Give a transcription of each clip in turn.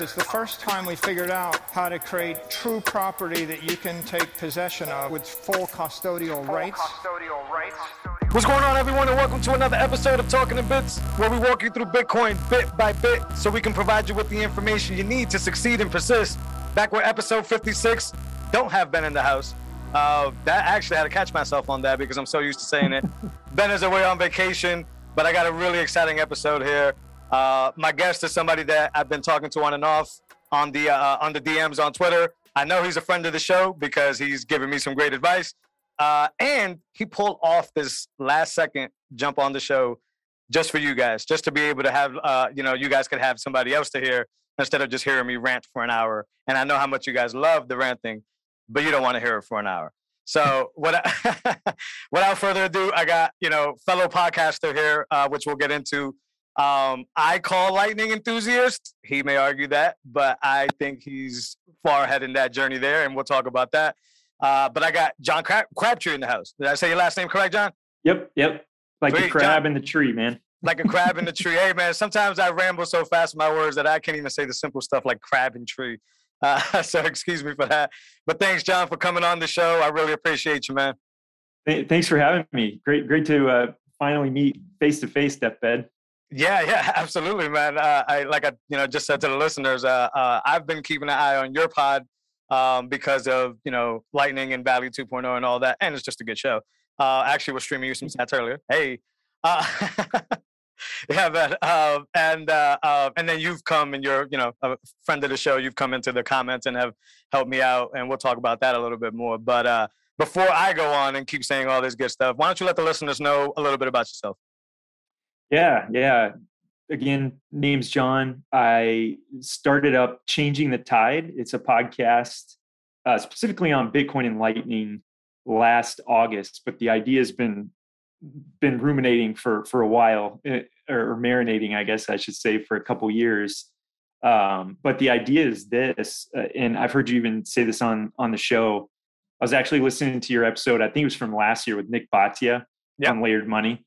It's the first time we figured out how to create true property that you can take possession of with full custodial rights. What's going on, everyone, and welcome to another episode of Talking in Bits, where we walk you through Bitcoin bit by bit so we can provide you with the information you need to succeed and persist. Back where episode 56 don't have Ben in the house. Uh, that actually I had to catch myself on that because I'm so used to saying it. ben is away on vacation, but I got a really exciting episode here. Uh, my guest is somebody that I've been talking to on and off on the uh, on the DMs on Twitter. I know he's a friend of the show because he's given me some great advice. Uh, and he pulled off this last second jump on the show just for you guys, just to be able to have, uh, you know, you guys could have somebody else to hear instead of just hearing me rant for an hour. And I know how much you guys love the ranting, but you don't want to hear it for an hour. So what, without further ado, I got, you know, fellow podcaster here, uh, which we'll get into. Um, I call lightning enthusiast. He may argue that, but I think he's far ahead in that journey there, and we'll talk about that. Uh, but I got John Crab- Crabtree in the house. Did I say your last name correct, John? Yep, yep. Like a crab John. in the tree, man. Like a crab in the tree. Hey, man, sometimes I ramble so fast with my words that I can't even say the simple stuff like crab and tree. Uh, so excuse me for that. But thanks, John, for coming on the show. I really appreciate you, man. Thanks for having me. Great, great to uh, finally meet face to face, Deathbed. Yeah, yeah, absolutely, man. Uh, I like I you know just said to the listeners, uh, uh, I've been keeping an eye on your pod um, because of you know Lightning and Value 2.0 and all that, and it's just a good show. Uh, actually, was streaming you some stats earlier. Hey, uh, yeah, man. Uh, and uh, uh, and then you've come and you're you know a friend of the show. You've come into the comments and have helped me out, and we'll talk about that a little bit more. But uh, before I go on and keep saying all this good stuff, why don't you let the listeners know a little bit about yourself? Yeah, yeah. Again, name's John. I started up Changing the Tide. It's a podcast uh, specifically on Bitcoin and Lightning last August, but the idea has been been ruminating for for a while, eh, or marinating, I guess I should say, for a couple years. Um, but the idea is this, uh, and I've heard you even say this on on the show. I was actually listening to your episode. I think it was from last year with Nik Bhatia Yeah. on layered money,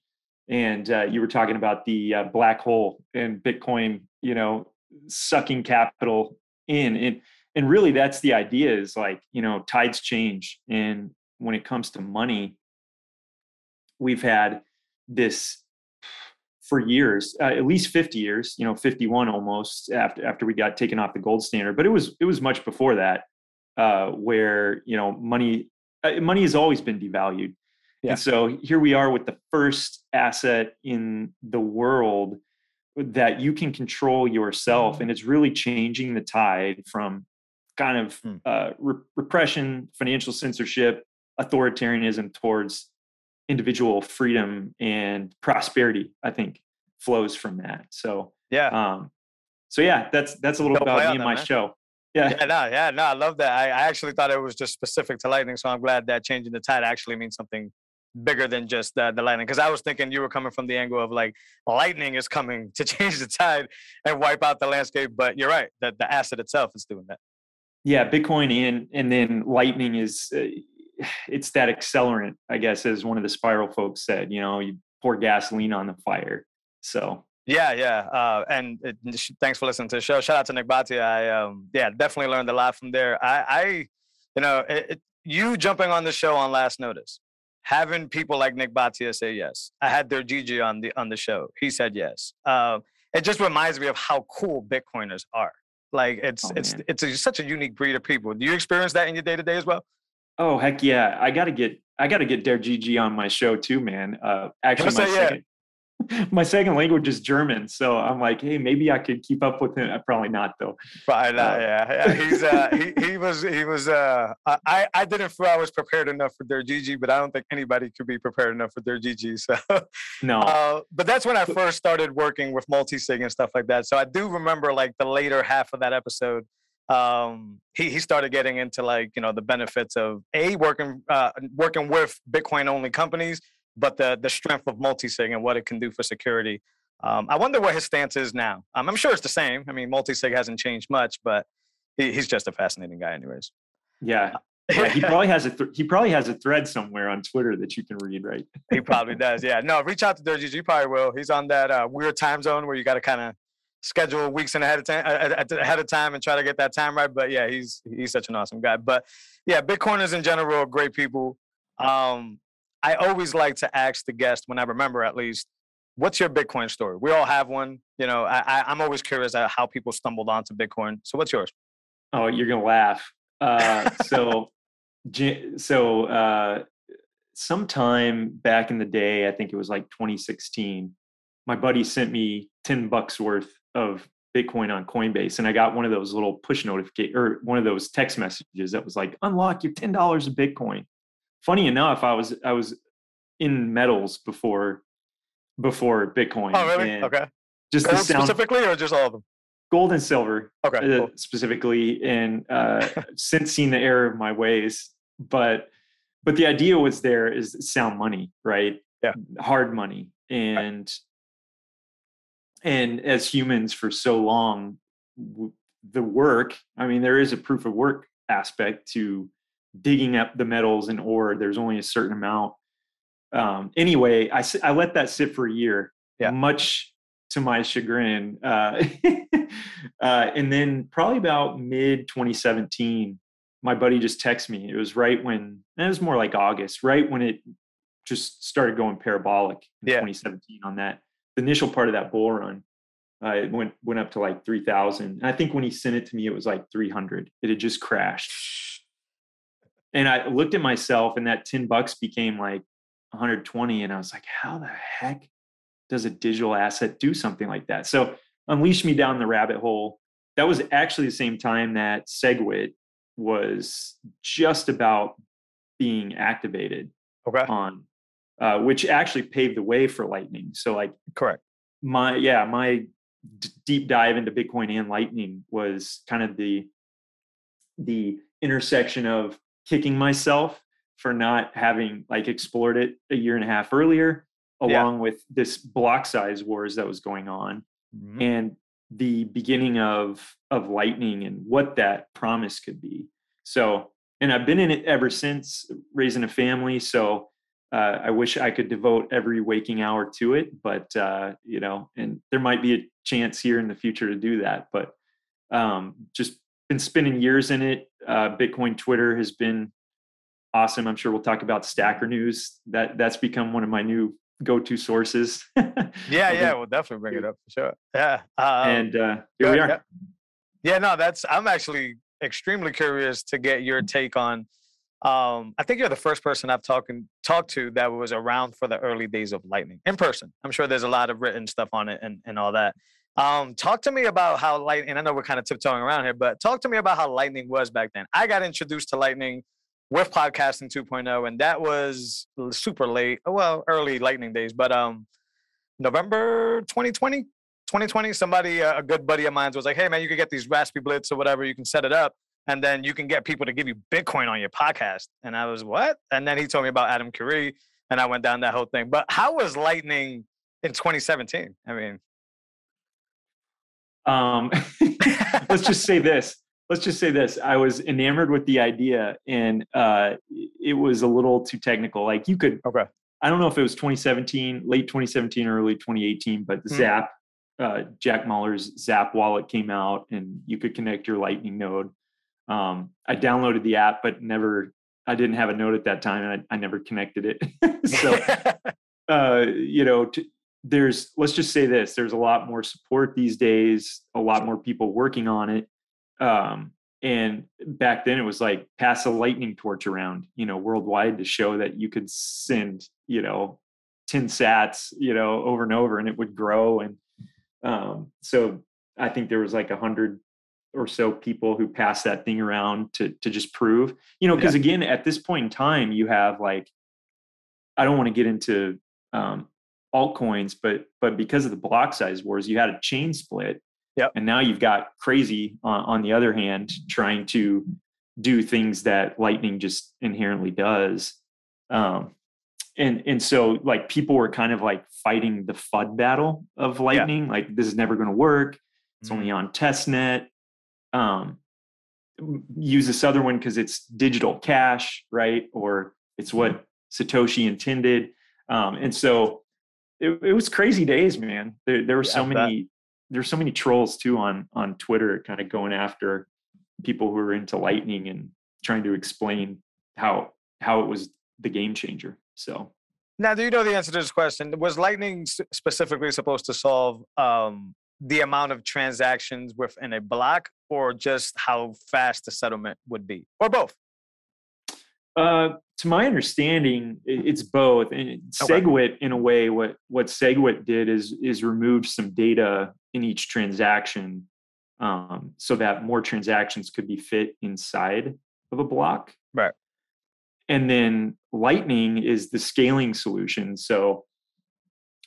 and uh, you were talking about the uh, black hole and Bitcoin, you know, sucking capital in, and and really that's the idea. Is like you know tides change, and when it comes to money, we've had this for years, uh, at least 50 years, you know, 51 almost after after we got taken off the gold standard. But it was it was much before that, uh, where you know money uh, money has always been devalued, Yeah. and so here we are with the first asset in the world that you can control yourself, and it's really changing the tide from kind of Hmm. uh, re- repression, financial censorship, authoritarianism towards individual freedom and prosperity i think flows from that so Yeah. um so yeah that's that's a little Don't about me and that, my man. show yeah yeah, no, yeah, no, I love that. I, I actually thought it was just specific to lightning, so I'm glad that changing the tide actually means something bigger than just the, the lightning. Because I was thinking you were coming from the angle of like lightning is coming to change the tide and wipe out the landscape. But you're right, that the asset itself is doing that. yeah bitcoin and and then lightning is uh, it's that accelerant i guess as one of the spiral folks said you know you pour gasoline on the fire so Yeah, yeah, uh, and it, sh- thanks for listening to the show. Shout out to Nik Bhatia. I um, yeah, definitely learned a lot from there. I, I you know, it, it, you jumping on the show on last notice, having people like Nik Bhatia say yes. I had Der Gigi on the on the show. He said yes. Um, it just reminds me of how cool Bitcoiners are. Like it's Oh, it's man. it's a, such a unique breed of people. Do you experience that in your day to day as well? oh heck yeah i gotta get i gotta get Der Gigi on my show too man uh actually my say, yeah. my second language is german so i'm like hey maybe i could keep up with him Uh, probably not though Probably not. Uh, yeah, yeah. He's uh, he he was he was uh, I I didn't feel I was prepared enough for Der Gigi, but I don't think anybody could be prepared enough for Der Gigi. So, no uh, but that's when I first started working with multi-sig and stuff like that. So I do remember like the later half of that episode um, he he started getting into like you know the benefits of a working uh, working with Bitcoin only companies, but the the strength of multisig and what it can do for security. Um, I wonder what his stance is now. Um, I'm sure it's the same. I mean, multisig hasn't changed much, but he, he's just a fascinating guy, anyways. Yeah. yeah, he probably has a th- he probably has a thread somewhere on Twitter that you can read, right? he probably does. Yeah, no, reach out to Durges. You probably will. He's on that uh, weird time zone where you got to kind of schedule weeks and ahead of time ahead of time and try to get that time right. But yeah, he's he's such an awesome guy. But yeah, Bitcoiners in general are great people. Um, I always like to ask the guest when I remember at least, what's your Bitcoin story? We all have one. You know, I, am always curious at how people stumbled onto Bitcoin. So what's yours? Oh, you're gonna laugh. Uh, so so uh, sometime back in the day, I think it was like 2016. My buddy sent me 10 bucks worth of Bitcoin on Coinbase, and I got one of those little push notification or one of those text messages that was like, "Unlock your ten dollars of Bitcoin." Funny enough, I was I was in metals before before Bitcoin. Oh, really? Okay. Just gold the sound, specifically, or just all of them? Gold and silver. Okay. Uh, cool. Specifically, and uh, since seen the error of my ways, but but the idea was there is sound money, right? Yeah. Hard money, and and as humans for so long the work i mean there is a proof of work aspect to digging up the metals and ore there's only a certain amount um, anyway I, I let that sit for a year yeah. much to my chagrin uh, uh, and then probably about mid 2017 my buddy just texted me it was right when it was more like august right when it just started going parabolic in Yeah. 2017 on that the initial part of that bull run, uh, it went went up to like three thousand. I think when he sent it to me, it was like three hundred. It had just crashed, and I looked at myself, and that ten bucks became like one hundred twenty, and I was like, how the heck does a digital asset do something like that? So unleashed me down the rabbit hole. That was actually the same time that SegWit was just about being activated Okay. on uh, which actually paved the way for lightning so like Correct. my yeah my d- deep dive into bitcoin and lightning was kind of the the intersection of kicking myself for not having like explored it a year and a half earlier Yeah. along with this block size wars that was going on Mhm. and the beginning of of lightning and what that promise could be so and i've been in it ever since raising a family so uh, i wish i could devote every waking hour to it but uh, you know and there might be a chance here in the future to do that but um, just been spending years in it uh, bitcoin twitter has been awesome i'm sure we'll talk about stacker news that that's become one of my new go-to sources Yeah, yeah, we'll definitely bring it up for sure. Yeah. Um, and uh, here we are yeah. Yeah, no, that's I'm actually extremely curious to get your take on um I think you're the first person I've talking talked to that was around for the early days of lightning in person. I'm sure there's a lot of written stuff on it and, and all that. Um talk to me about how light and I know we're kind of tiptoeing around here, but talk to me about how lightning was back then. I got introduced to lightning with podcasting 2.0 and that was super late, well, early lightning days, but um November 2020, 2020, somebody, uh, a good buddy of mine was like, hey man, you can get these Raspberry Blitz or whatever, you can set it up and then you can get people to give you Bitcoin on your podcast. And I was, what? And then he told me about Adam Curry and I went down that whole thing. But how was Lightning in 2017? I mean, um, let's just say this. Let's just say this. I was enamored with the idea and uh, it was a little too technical. Like you could okay. i don't know if it was 2017 late 2017 early 2018 but Hmm. zap uh, jack mallers' zap wallet came out and you could connect your lightning node. Um, i downloaded the app but never i didn't have a node at that time and i, I never connected it. So uh, you know, t- there's let's just say this: there's a lot more support these days, a lot more people working on it. Um, and back then, it was like pass a lightning torch around, you know, worldwide to show that you could send, you know, ten sats, you know, over and over, and it would grow. And um, so I think there was like a hundred or so people who passed that thing around to to just prove, you know, because again, at this point in time, you have like I don't want to get into um, altcoins, but but because of the block size wars, you had a chain split, Yep. And now you've got crazy on, on the other hand, trying to do things that lightning just inherently does. Um, and and so like people were kind of like fighting the FUD battle of lightning. Like this is never going to work. It's only on testnet. Um, use this other one because it's digital cash, right? Or it's what Satoshi intended. Um, and so it, it was crazy days, man. There, there were Yeah, so many, there were so many trolls too on on Twitter, kind of going after people who were into Lightning and trying to explain how how it was the game changer. So Now, do you know the answer to this question? Was Lightning specifically supposed to solve um, the amount of transactions within a block, or just how fast the settlement would be, or both? Uh, to my understanding, it's both. And. Segwit, in a way, what what Segwit did is is remove some data in each transaction, um, so that more transactions could be fit inside of a block. Right. And then Lightning is the scaling solution. So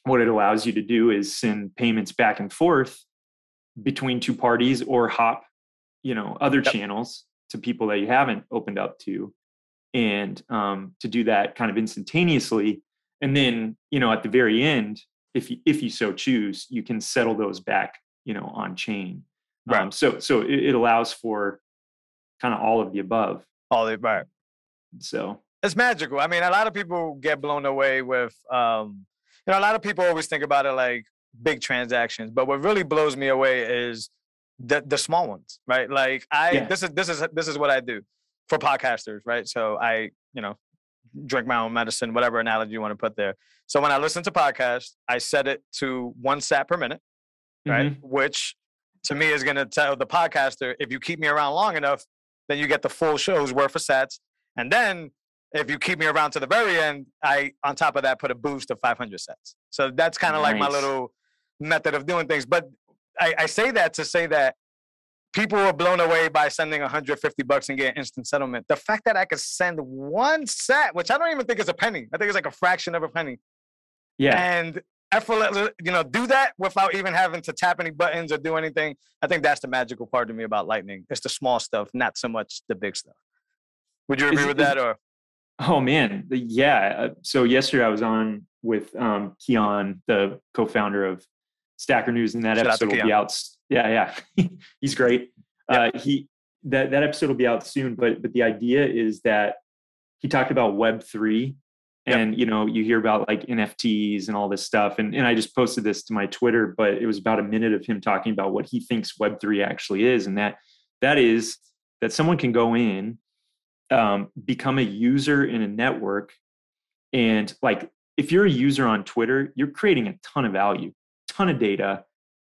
what it allows you to do is send payments back and forth between two parties or hop, you know, other channels to people that you haven't opened up to and um, to do that kind of instantaneously and then you know at the very end if you if you so choose you can settle those back you know on chain Right. um, so so it, it allows for kind of all of the above All the right. so It's magical. I mean, a lot of people get blown away with, um, you know, a lot of people always think about it like big transactions, but what really blows me away is the the small ones, right? Like I, Yeah. this is this is this is what I do for podcasters, right? So I, you know, drink my own medicine, whatever analogy you want to put there. So when I listen to podcasts, I set it to one sat per minute, right? Mm-hmm. Which to me is going to tell the podcaster if you keep me around long enough, then you get the full show's worth of sats. And then if you keep me around to the very end, I on top of that put a boost of 500 sats. So that's kind of like my little method of doing things. But I, I say that to say that people were blown away by sending 150 bucks and getting instant settlement. The fact that I could send one sat, which I don't even think is a penny, I think it's like a fraction of a penny, yeah and effortlessly, you know, do that without even having to tap any buttons or do anything. I think that's the magical part to me about Lightning. It's the small stuff, not so much the big stuff. Would you agree it- with is- that, or oh man yeah uh, so yesterday i was on with um keyan the co-founder of stacker news and that Shout out episode will be out yeah yeah. He's great. Uh he that that episode will be out soon but but the idea is that he talked about web 3 Yep. and you know you hear about like nfts and all this stuff and, and i just posted this to my twitter but it was about a minute of him talking about what he thinks web 3 actually is and that that is that someone can go in um, become a user in a network and like if you're a user on twitter you're creating a ton of value ton of data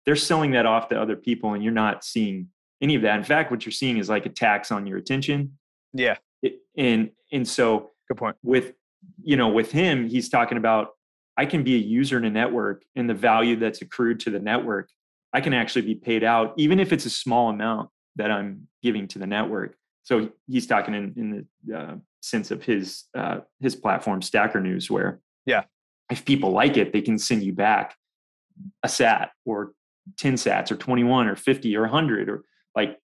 they're selling that off to other people and you're not seeing any of that in fact what you're seeing is like a tax on your attention yeah, it, and and so good point. with you know with him he's talking about i can be a user in a network and the value that's accrued to the network i can actually be paid out even if it's a small amount that i'm giving to the network so he's talking in, in the uh, sense of his uh, his platform stacker news where Yeah. if people like it they can send you back a sat or 10 sats or 21 or 50 or 100 or like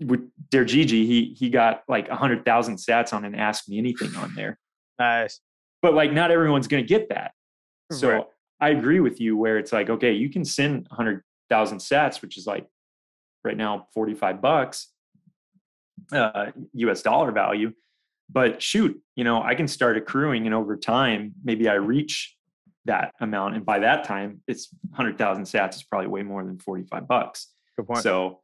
with Der Gigi, he he got like 100,000 sats on an Ask Me Anything on there Nice. but like not everyone's going to get that so Right. i agree with you where it's like okay you can send 100000 sats which is like right now 45 bucks uh us dollar value but shoot you know i can start accruing and over time maybe i reach that amount and by that time it's 100000 sats is probably way more than 45 bucks Good point. so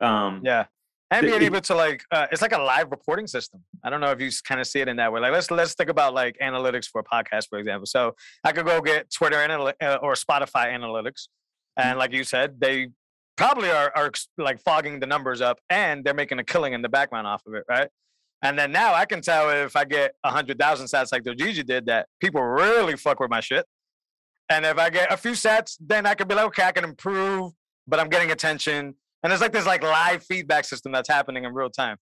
um Yeah. And being able to like, uh, it's like a live reporting system. I don't know if you kind of see it in that way. Like, let's let's think about like analytics for a podcast, for example. So I could go get Twitter analy- uh, or Spotify analytics, Mm-hmm. and like you said, they probably are are like fogging the numbers up, and they're making a killing in the background off of it, right? And then now I can tell if I get a hundred thousand sats like the Gigi did, that people really fuck with my shit. And if I get a few sats, then I could be like, okay, I can improve, but I'm getting attention. And it's like this like live feedback system that's happening in real time.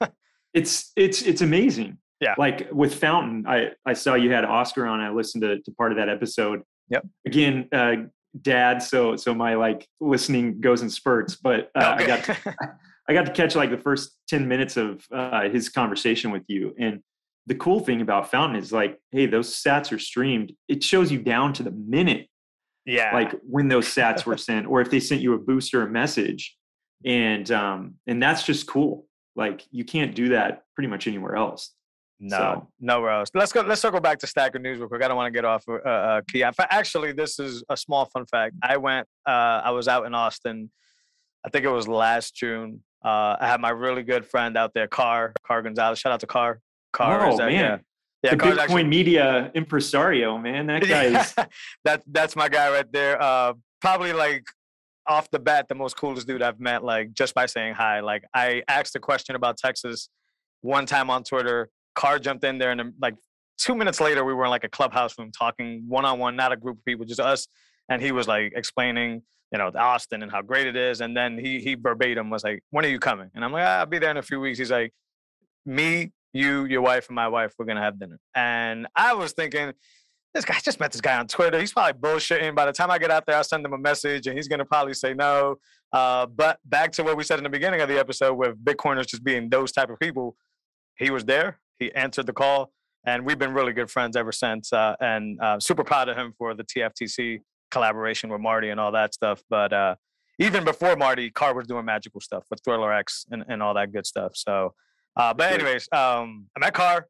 it's it's it's amazing. Yeah. Like with Fountain, I I saw you had Oscar on. I listened to, to part of that episode. Yep. Again, uh, dad, so so my like listening goes in spurts. But uh, okay. I got to, I got to catch like the first ten minutes of uh, his conversation with you, and the cool thing about Fountain is like, hey, those sats are streamed. It shows you down to the minute. Yeah. Like when those sats were sent, or if they sent you a booster a message, and um, and that's just cool. Like you can't do that pretty much anywhere else. No, so. nowhere else. Let's go. Let's circle back to Stacker News real quick. I don't want to get off uh, uh, key. Actually, this is a small fun fact. I went. Uh, I was out in Austin. I think it was last June. Uh, I have my really good friend out there, Car Car Gonzalez. Shout out to Car. Car. Oh man. Yeah. Yeah, the Bitcoin actually, media impresario, man. That guy is that that's my guy right there. Uh, probably like off the bat, the most coolest dude I've met. Like just by saying hi. Like I asked a question about Texas one time on Twitter car jumped in there, and like two minutes later, we were in like a clubhouse room talking one on one, not a group of people, just us. And he was like explaining, you know, Austin and how great it is. And then he he verbatim was like, "When are you coming?" And I'm like, ah, "I'll be there in a few weeks." He's like, "Me, you, your wife, and my wife, we're gonna have dinner." And I was thinking. This guy I just met this guy on Twitter. He's probably bullshitting. By the time I get out there, I'll send him a message and he's to probably say no. Uh, but back to what we said in the beginning of the episode with Bitcoiners just being those type of people, he was there. He answered the call, and we've been really good friends ever since. Uh, and uh, super proud of him for the TFTC collaboration with Marty and all that stuff. But uh, even before Marty, Car was doing magical stuff with Thriller X and, and all that good stuff. So, uh, but anyways, um, I met Car.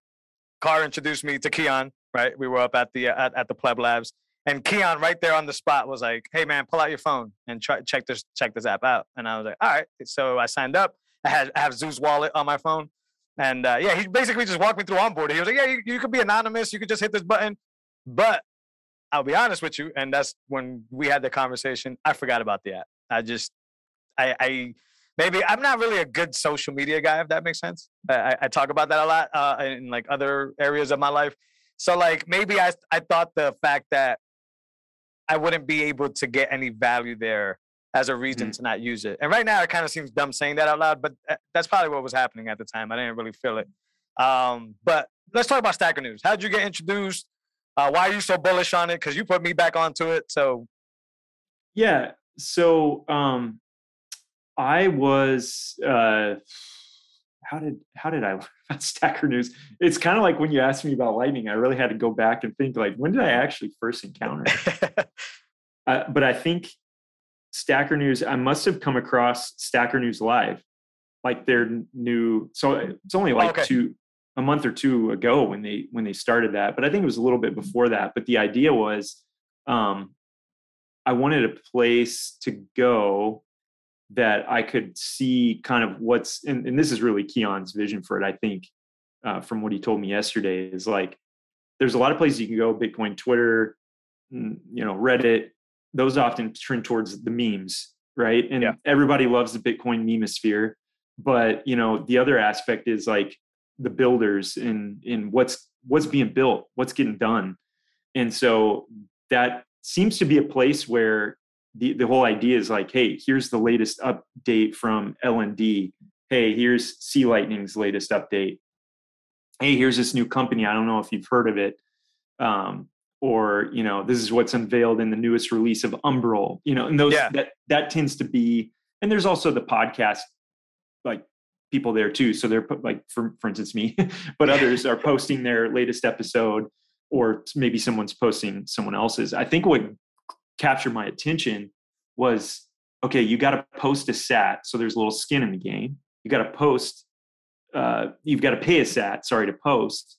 Car introduced me to Keyan. Right, we were up at the at, at the Pleb Labs, and Keyan right there on the spot was like, "Hey man, pull out your phone and try check this check this app out." And I was like, "All right." So I signed up. I had I have Zeus Wallet on my phone, and uh, yeah, he basically just walked me through onboarding. He was like, "Yeah, you, you could be anonymous. You could just hit this button." But I'll be honest with you, and that's when we had the conversation. I forgot about the app. I just, I, I maybe I'm not really a good social media guy, if that makes sense. I, I talk about that a lot uh, in like other areas of my life. So like maybe I I thought the fact that I wouldn't be able to get any value there as a reason mm-hmm. to not use it. And right now, it kind of seems dumb saying that out loud, but uh, that's probably what was happening at the time. I didn't really feel it. Um, but let's talk about Stacker News. How did you get introduced? Uh, why are you so bullish on it? Because you put me back onto it. So, yeah. So um, I was. Uh, how did how did I learn about Stacker News? It's kind of like when you asked me about Lightning. I really had to go back and think like, when did I actually first encounter it? uh, but I think Stacker News, I must have come across Stacker News Live, like their new. So it's only like okay. two, a month or two ago when they when they started that. But I think it was a little bit before that. But the idea was, um, I wanted a place to go that I could see kind of what's and, and this is really Keyan's vision for it. I think uh, from what he told me yesterday is like there's a lot of places you can go, Bitcoin, Twitter, you know, Reddit, those often trend towards the memes, right? And yeah. everybody loves the Bitcoin memosphere, but you know the other aspect is like the builders and in what's what's being built, what's getting done, and so that seems to be a place where the the whole idea is like, hey, here's the latest update from LND. Hey, here's c-lightning's latest update. Hey, here's this new company. I don't know if you've heard of it. Um, or you know this is what's unveiled in the newest release of Umbrel you know and those yeah. that that tends to be and there's also the podcast like people there too. So they're like for for instance me but others are posting their latest episode or maybe someone's posting someone else's. I think what captured my attention was okay you got to post a sat so there's a little skin in the game. You got to post uh, you've got to pay a sat sorry to post.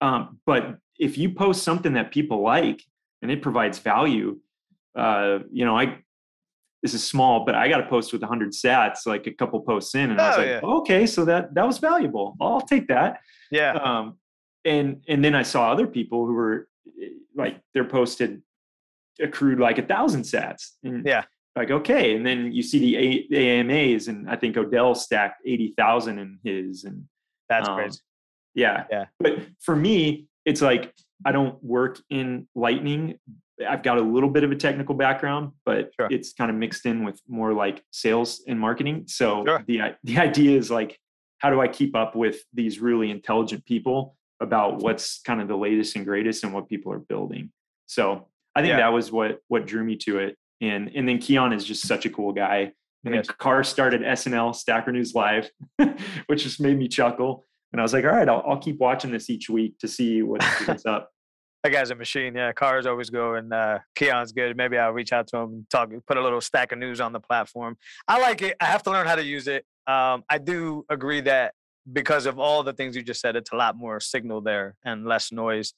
Um, but if you post something that people like and it provides value, uh, you know, I this is small, but I got a post with 100 sats like a couple posts in, and oh, I was like, yeah. okay, so that that was valuable. I'll take that. Yeah. Um, and and then I saw other people who were like their posted accrued like a thousand sats. And yeah. Like okay, and then you see the, a- the AMAs, and I think Odell stacked eighty thousand in his, and that's um, crazy. Yeah, yeah. But for me, it's like I don't work in Lightning. I've got a little bit of a technical background, but sure. it's kind of mixed in with more like sales and marketing. So sure. the the idea is like, how do I keep up with these really intelligent people about what's kind of the latest and greatest and what people are building? So I think Yeah. that was what what drew me to it. And and then Keyan is just such a cool guy. And Yes. then Carr started SNL Stacker News Live, which just made me chuckle. And I was like, all right, I'll, I'll keep watching this each week to see what, what's up. That guy's a machine. Yeah, cars always go, and uh, Keyan's good. Maybe I'll reach out to him and talk, put a little stack of news on the platform. I like it. I have to learn how to use it. Um, I do agree that because of all the things you just said, it's a lot more signal there and less noise.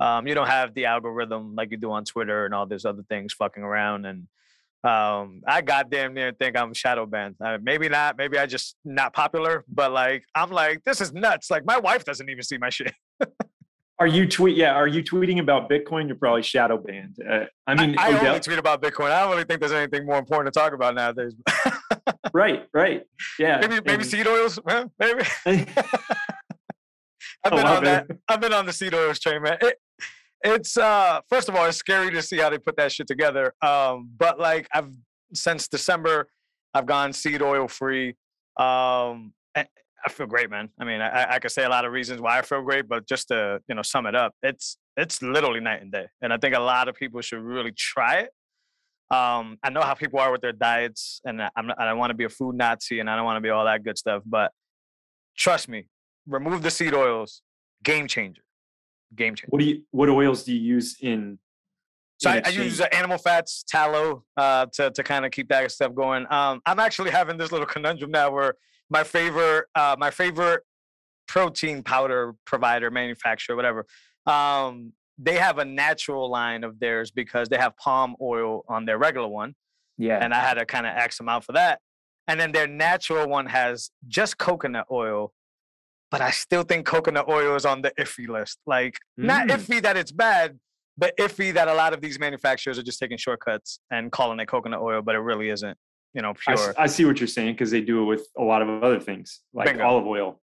Um, you don't have the algorithm like you do on Twitter and all these other things fucking around. And um, I goddamn near think I'm shadow banned. Uh, maybe not. Maybe I just not popular. But like, I'm like, this is nuts. Like, my wife doesn't even see my shit. Are you tweet? Yeah, are you tweeting about Bitcoin? You're probably shadow banned. Uh, I mean, I, I Odell- only tweet about Bitcoin. I don't really think there's anything more important to talk about nowadays. right, right, yeah. maybe maybe and- seed oils. Maybe I've been on that. I've been on the seed oils train, man. It, it's uh first of all, it's scary to see how they put that shit together. Um, but like I've since December, I've gone seed oil free. Um, I feel great, man. I mean, I, I could say a lot of reasons why I feel great, but just to you know sum it up, it's it's literally night and day, and I think a lot of people should really try it. Um, I know how people are with their diets, and I- I'm not, I don't want to be a food Nazi, and I don't want to be all that good stuff. But trust me, remove the seed oils, game changer, game changer. What do you? What oils do you use in? So in I, I use uh, animal fats, tallow, uh, to to kind of keep that stuff going. Um, I'm actually having this little conundrum now where my favorite uh, my favorite protein powder provider, manufacturer, whatever. Um, they have a natural line of theirs because they have palm oil on their regular one, yeah. and I had to kind of ask them out for that. And then their natural one has just coconut oil, but I still think coconut oil is on the iffy list. Like not Mm. iffy that it's bad, but iffy that a lot of these manufacturers are just taking shortcuts and calling it coconut oil, but it really isn't, you know, I, pure. I see what you're saying because they do it with a lot of other things like Bingo. olive oil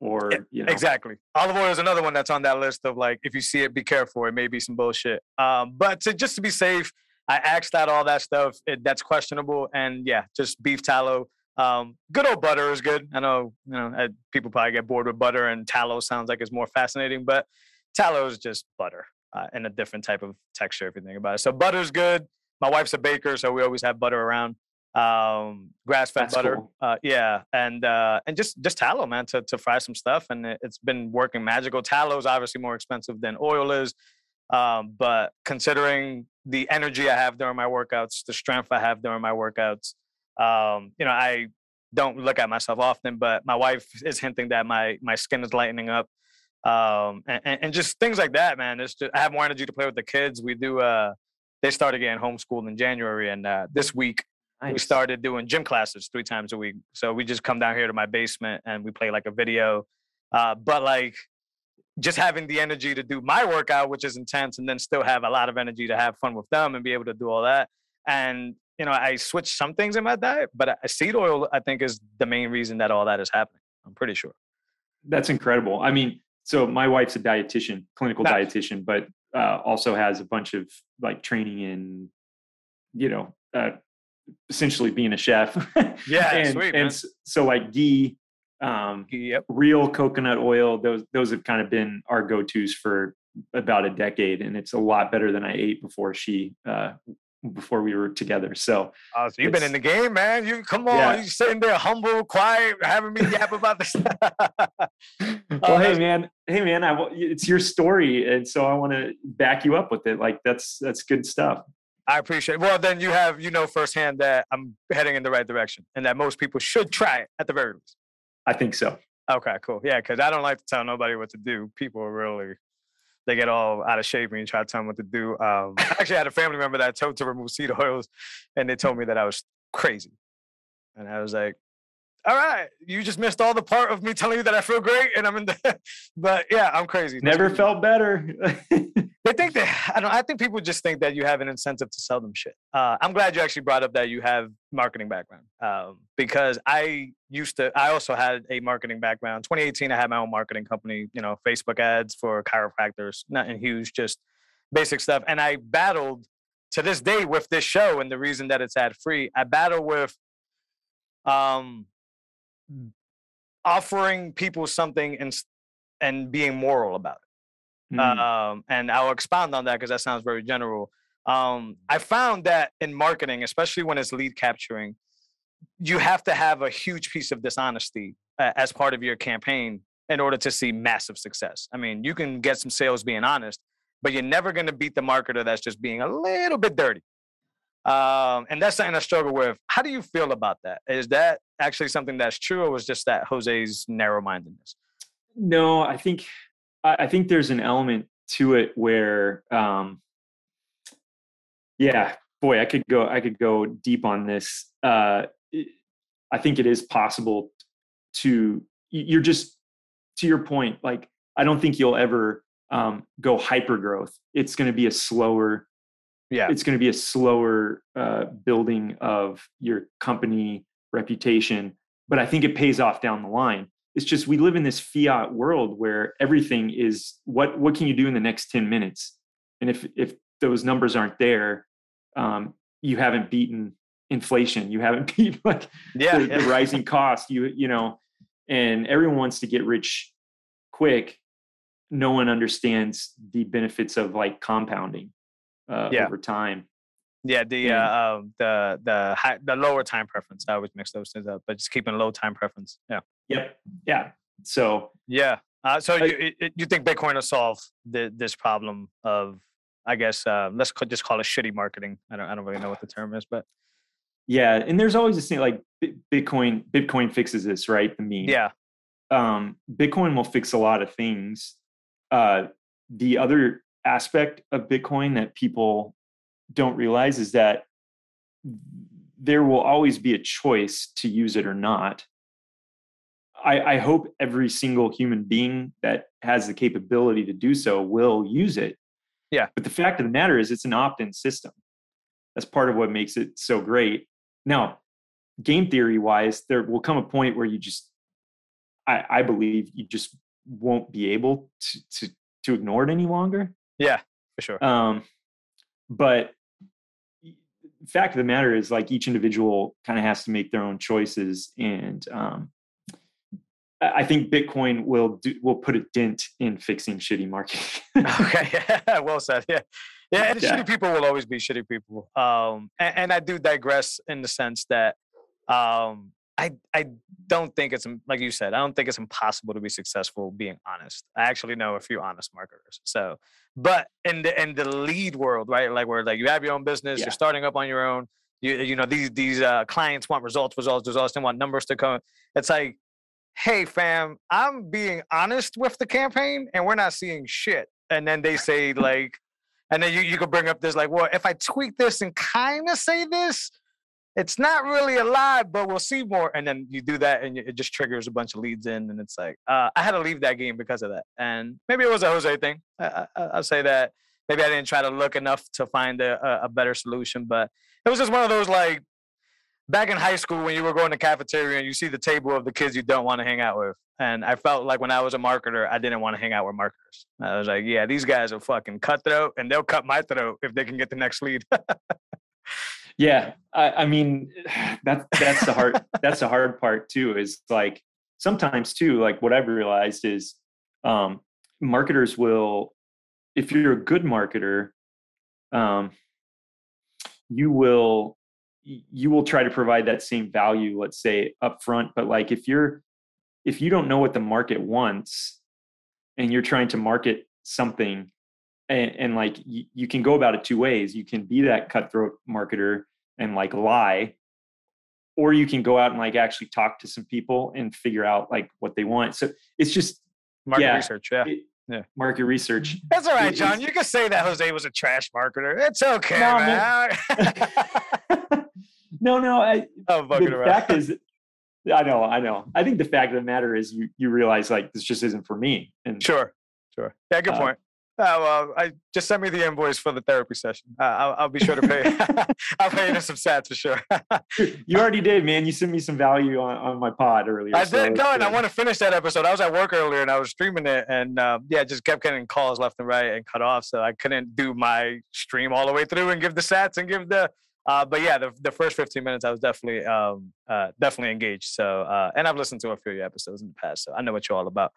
or Yeah, you know Exactly. Olive oil is another one that's on that list of like, if you see it, be careful. It may be some bullshit. Um, but to just to be safe, I axed out all that stuff. It, that's questionable. And yeah, just beef tallow. Um, good old butter is good. I know, you know, uh, people probably get bored with butter, and tallow sounds like it's more fascinating, but tallow is just butter uh, and a different type of texture if you think about it. So butter's good. My wife's a baker, so we always have butter around. Um, grass-fed butter, cool. uh, yeah, and uh, and just just tallow, man, to to fry some stuff, and it, it's been working magical. Tallow is obviously more expensive than oil is, um, but considering the energy I have during my workouts, the strength I have during my workouts, um, you know, I don't look at myself often, but my wife is hinting that my my skin is lightening up, um, and, and, and just things like that, man. It's just I have more energy to play with the kids. We do. Uh, they started getting homeschooled in January, and uh, this week we started doing gym classes three times a week. So we just come down here to my basement and we play like a video. Uh, but like just having the energy to do my workout, which is intense, and then still have a lot of energy to have fun with them and be able to do all that. And you know, I switched some things in my diet, but uh, seed oil I think is the main reason that all that is happening. I'm pretty sure. That's incredible. I mean, so my wife's a dietitian, clinical Nice. dietitian, but uh, also has a bunch of like training in, you know, uh, essentially being a chef. Yeah, and, sweet, and man. s- so like ghee, um, Yep. real coconut oil. Those those have kind of been our go tos for about a decade, and it's a lot better than I ate before she uh, before we were together. So Oh, so you've been in the game, man. You come on, Yeah. you sitting there humble, quiet, having me yap about this. well, Oh, hey man, hey man, I, it's your story, and so I want to back you up with it. Like that's that's good stuff. I appreciate it. Well, then you have, you know, firsthand that I'm heading in the right direction and that most people should try it at the very least. I think so. Okay, cool. Yeah, because I don't like to tell nobody what to do. People really, they get all out of shape when you try to tell them what to do. Um, I actually had a family member that I told to remove seed oils and they told me that I was crazy. And I was like, all right, you just missed all the part of me telling you that I feel great and I'm in the, but yeah, I'm crazy. Never felt better. They think that I don't. I think people just think that you have an incentive to sell them shit. Uh, I'm glad you actually brought up that you have marketing background um, because I used to. I also had a marketing background. 2018, I had my own marketing company. You know, Facebook ads for chiropractors, nothing huge, just basic stuff. And I battled to this day with this show, and the reason that it's ad free, I battle with um, offering people something and and being moral about it Mm. um, and I'll expound on that because that sounds very general. Um, I found that in marketing, especially when it's lead capturing, you have to have a huge piece of dishonesty uh, as part of your campaign in order to see massive success. I mean, you can get some sales being honest, but you're never going to beat the marketer that's just being a little bit dirty. Um, and that's something I struggle with. How do you feel about that? Is that actually something that's true, or was just that Jose's narrow mindedness? No, I think I think there's an element to it where, um, yeah, boy, I could go I could go deep on this. Uh, I think it is possible to you're just to your point. Like I don't think you'll ever um, go hyper growth. It's going to be a slower yeah it's going to be a slower uh, building of your company reputation but i think it pays off down the line it's just we live in this fiat world where everything is what what can you do in the next 10 minutes and if if those numbers aren't there um, you haven't beaten inflation you haven't beat like yeah, the, yeah. the rising cost you you know and everyone wants to get rich quick no one understands the benefits of like compounding uh, Yeah. over time. Yeah, the Yeah. uh, um, the the high, the lower time preference. I always mix those things up, but just keeping a low time preference. Yeah, Yep. Yeah. So yeah. Uh, so I- you you think Bitcoin will solve the, this problem of, I guess, uh, let's just call it shitty marketing. I don't I don't really know what the term is, but yeah, and there's always this thing like Bitcoin. Bitcoin fixes this, right? The meme. yeah, Um, Bitcoin will fix a lot of things. Uh, the other aspect of Bitcoin that people don't realize is that there will always be a choice to use it or not. I, I hope every single human being that has the capability to do so will use it. Yeah. But the fact of the matter is, it's an opt in system. That's part of what makes it so great. Now, game theory wise, there will come a point where you just, I, I believe, you just won't be able to, to, to ignore it any longer. yeah, for sure. Um, but fact of the matter is, like each individual kind of has to make their own choices, and um, I think Bitcoin will do, will put a dent in fixing shitty marketing. okay, yeah, well said. Yeah, yeah. And Yeah. shitty people will always be shitty people. Um, and, and I do digress in the sense that, um, I I don't think it's like you said. I don't think it's impossible to be successful being honest. I actually know a few honest marketers. So, but in the in the lead world, right? Like where like you have your own business, Yeah. you're starting up on your own. You you know these these uh, clients want results, results, results. They want numbers to come. It's like, hey fam, I'm being honest with the campaign, and we're not seeing shit. And then they say like, and then you you could bring up this like, well, if I tweak this and kind of say this, it's not really a lie, but we'll see more. And then you do that, and it just triggers a bunch of leads in, and it's like uh, I had to leave that game because of that. And maybe it was a Jose thing. I, I, I'll say that. Maybe I didn't try to look enough to find a, a better solution, but it was just one of those like back in high school when you were going to cafeteria and you see the table of the kids you don't want to hang out with. And I felt like when I was a marketer, I didn't want to hang out with marketers. I was like, yeah, these guys are fucking cutthroat, and they'll cut my throat if they can get the next lead. yeah, I, I mean, that's that's the hard that's the hard part too. Is like sometimes too, like what I've realized is um, marketers will, if you're a good marketer, um, you will you will try to provide that same value let's say up front but like if you're if you don't know what the market wants and you're trying to market something and, and like you, you can go about it two ways you can be that cutthroat marketer and like lie or you can go out and like actually talk to some people and figure out like what they want so it's just Market Yeah. research, yeah. it- Yeah. market research That's all right, John. You can say that Jose was a trash marketer. It's okay, No, man. no no I, I'm the around. fact is i know i know i think the fact of the matter is you you realize like this just isn't for me and Sure, sure. Yeah, good Uh, point. Oh, well, I just send me the invoice for the therapy session. Uh, I'll, I'll be sure to pay. I'll pay you some sats for sure. you already did man you sent me some value on, on my pod earlier I so did go, and I want to finish that episode. I was at work earlier, and I was streaming it, and uh, yeah, just kept getting calls left and right and cut off, so I couldn't do my stream all the way through and give the sats and give the. Uh, but yeah, the, the first 15 minutes, I was definitely um, uh, definitely engaged. So, uh, and I've listened to a few of your episodes in the past, so I know what you're all about.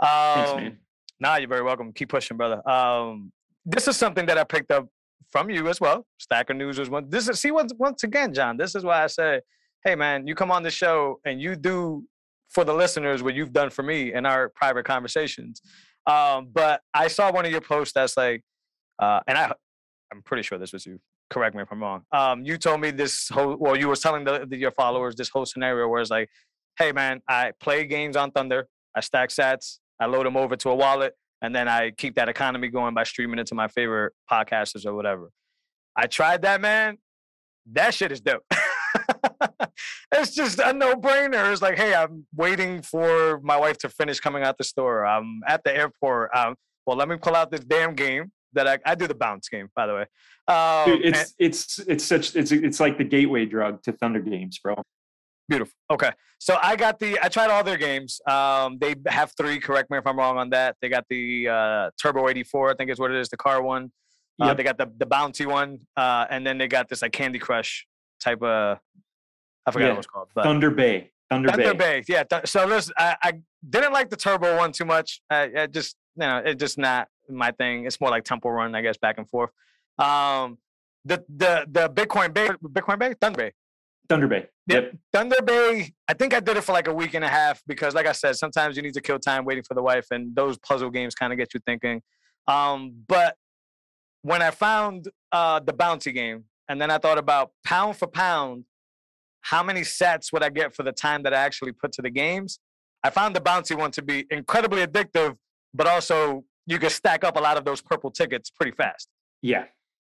Um, Thanks, man. Nah, you're very welcome. Keep pushing, brother. Um, this is something that I picked up from you as well. Stacker News was one. This is see once once again, John. This is why I say, hey man, you come on the show and you do for the listeners what you've done for me in our private conversations. Um, but I saw one of your posts that's like, uh, and I I'm pretty sure this was you. Correct me if I'm wrong. Um, you told me this whole well, you were telling the, the, your followers this whole scenario where it's like, hey man, I play games on Thunder, I stack sats, I load them over to a wallet, and then I keep that economy going by streaming it to my favorite podcasters or whatever. I tried that, man. That shit is dope. it's just a no-brainer. It's like, hey, I'm waiting for my wife to finish coming out the store. I'm at the airport. Um, well, let me pull out this damn game that I, I do the bounce game, by the way. Um, Dude, it's and, it's it's such it's it's like the gateway drug to Thunder games, bro. Beautiful. Okay. So I got the I tried all their games. Um, they have three, correct me if I'm wrong on that. They got the uh, Turbo 84, I think is what it is, the car one. Uh, yep. They got the the bounty one, uh, and then they got this like Candy Crush type of I forgot yeah. what it's called. But Thunder Bay. Thunder, Bay. Thunder Bay. Bay. Yeah. Th- so listen, I, I didn't like the Turbo one too much. I, I just you know it's just not my thing. It's more like Temple Run, I guess, back and forth. Um, the the the Bitcoin Bay, Bitcoin Bay, Thunder Bay. Thunder Bay. Yep. Thunder Bay. I think I did it for like a week and a half because, like I said, sometimes you need to kill time waiting for the wife, and those puzzle games kind of get you thinking. Um, but when I found uh, the bounty game, and then I thought about pound for pound, how many sats would I get for the time that I actually put to the games? I found the bouncy one to be incredibly addictive, but also you could stack up a lot of those purple tickets pretty fast. Yeah.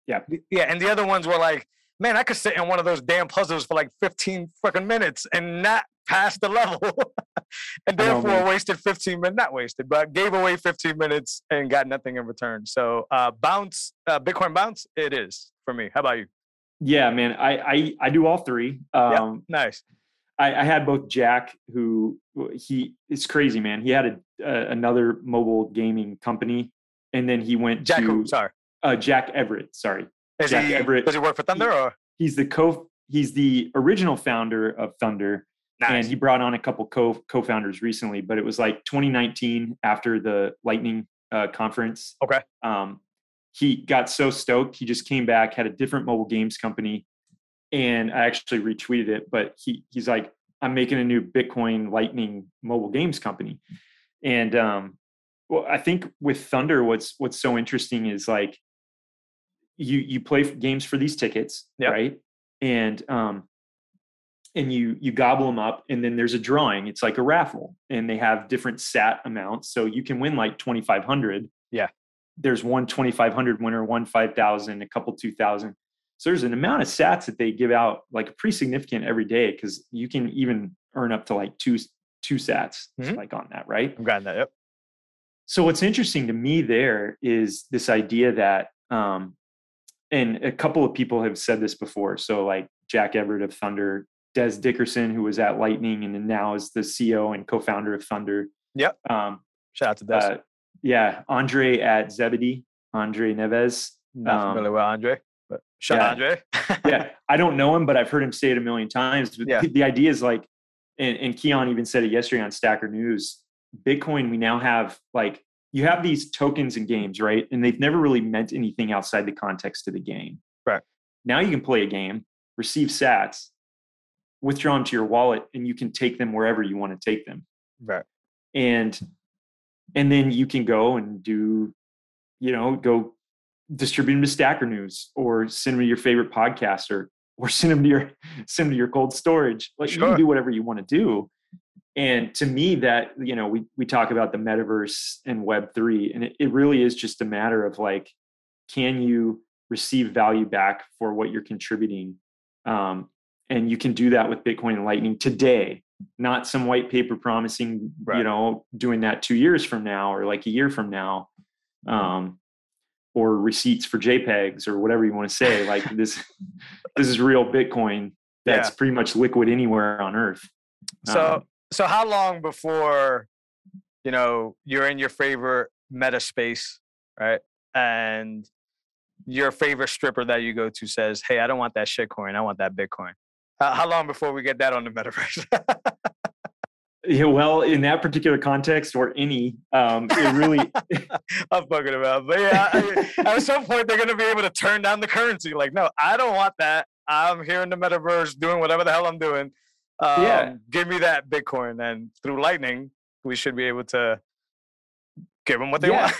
Yeah. Yeah. And the other ones were like, man, I could sit in one of those damn puzzles for like 15 fucking minutes and not pass the level. and therefore know, wasted 15 minutes, not wasted, but gave away 15 minutes and got nothing in return. So uh, bounce, uh, Bitcoin bounce, it is for me. How about you? Yeah, man, I I, I do all three. Um, yeah, nice. I, I, had both Jack, who he it's crazy, man. He had a, uh, another mobile gaming company, and then he went Jack to who? sorry, uh, Jack Everett. Sorry, is Jack he, Everett. Does he work for Thunder? He, or? He's the co. He's the original founder of Thunder, nice. and he brought on a couple co co-founders recently. But it was like 2019 after the Lightning uh, conference. Okay. Um, he got so stoked. He just came back, had a different mobile games company, and I actually retweeted it. But he he's like, I'm making a new Bitcoin Lightning mobile games company, and um, well, I think with Thunder, what's what's so interesting is like you you play games for these tickets, yep. right? And um, and you you gobble them up, and then there's a drawing. It's like a raffle, and they have different sat amounts, so you can win like twenty five hundred. Yeah, there's one twenty five hundred winner, one five thousand, a couple two thousand. So there's an amount of sats that they give out like pretty significant every day because you can even earn up to like two two sats mm-hmm. like on that, right? I'm glad that. Yep. So what's interesting to me there is this idea that um, and a couple of people have said this before. So like Jack Everett of Thunder, Des Dickerson, who was at Lightning and now is the CEO and co-founder of Thunder. Yep. Um, Shout out to Des. Uh, yeah, Andre at Zebedee, Andre Neves. Not um, familiar with Andre, but shout yeah. Andre. yeah, I don't know him, but I've heard him say it a million times. But yeah. the idea is like, and, and Keyan even said it yesterday on Stacker News. Bitcoin, we now have like you have these tokens and games, right? And they've never really meant anything outside the context of the game. Right. Now you can play a game, receive sats, withdraw them to your wallet, and you can take them wherever you want to take them. Right. And and then you can go and do, you know, go distribute them to Stacker News or send them to your favorite podcaster or send them to your send them to your cold storage. Like sure. you can do whatever you want to do and to me that you know we we talk about the metaverse and web 3 and it, it really is just a matter of like can you receive value back for what you're contributing um, and you can do that with bitcoin and lightning today not some white paper promising right. you know doing that two years from now or like a year from now um, or receipts for jpegs or whatever you want to say like this this is real bitcoin that's yeah. pretty much liquid anywhere on earth so um, so how long before you know you're in your favorite meta space right and your favorite stripper that you go to says hey i don't want that shitcoin i want that bitcoin uh, how long before we get that on the metaverse Yeah, well, in that particular context or any, um, it really. I'm fucking about, but yeah, I, at some point they're gonna be able to turn down the currency. Like, no, I don't want that. I'm here in the metaverse doing whatever the hell I'm doing. Um, Yeah. give me that Bitcoin, and through Lightning, we should be able to give them what they Yeah.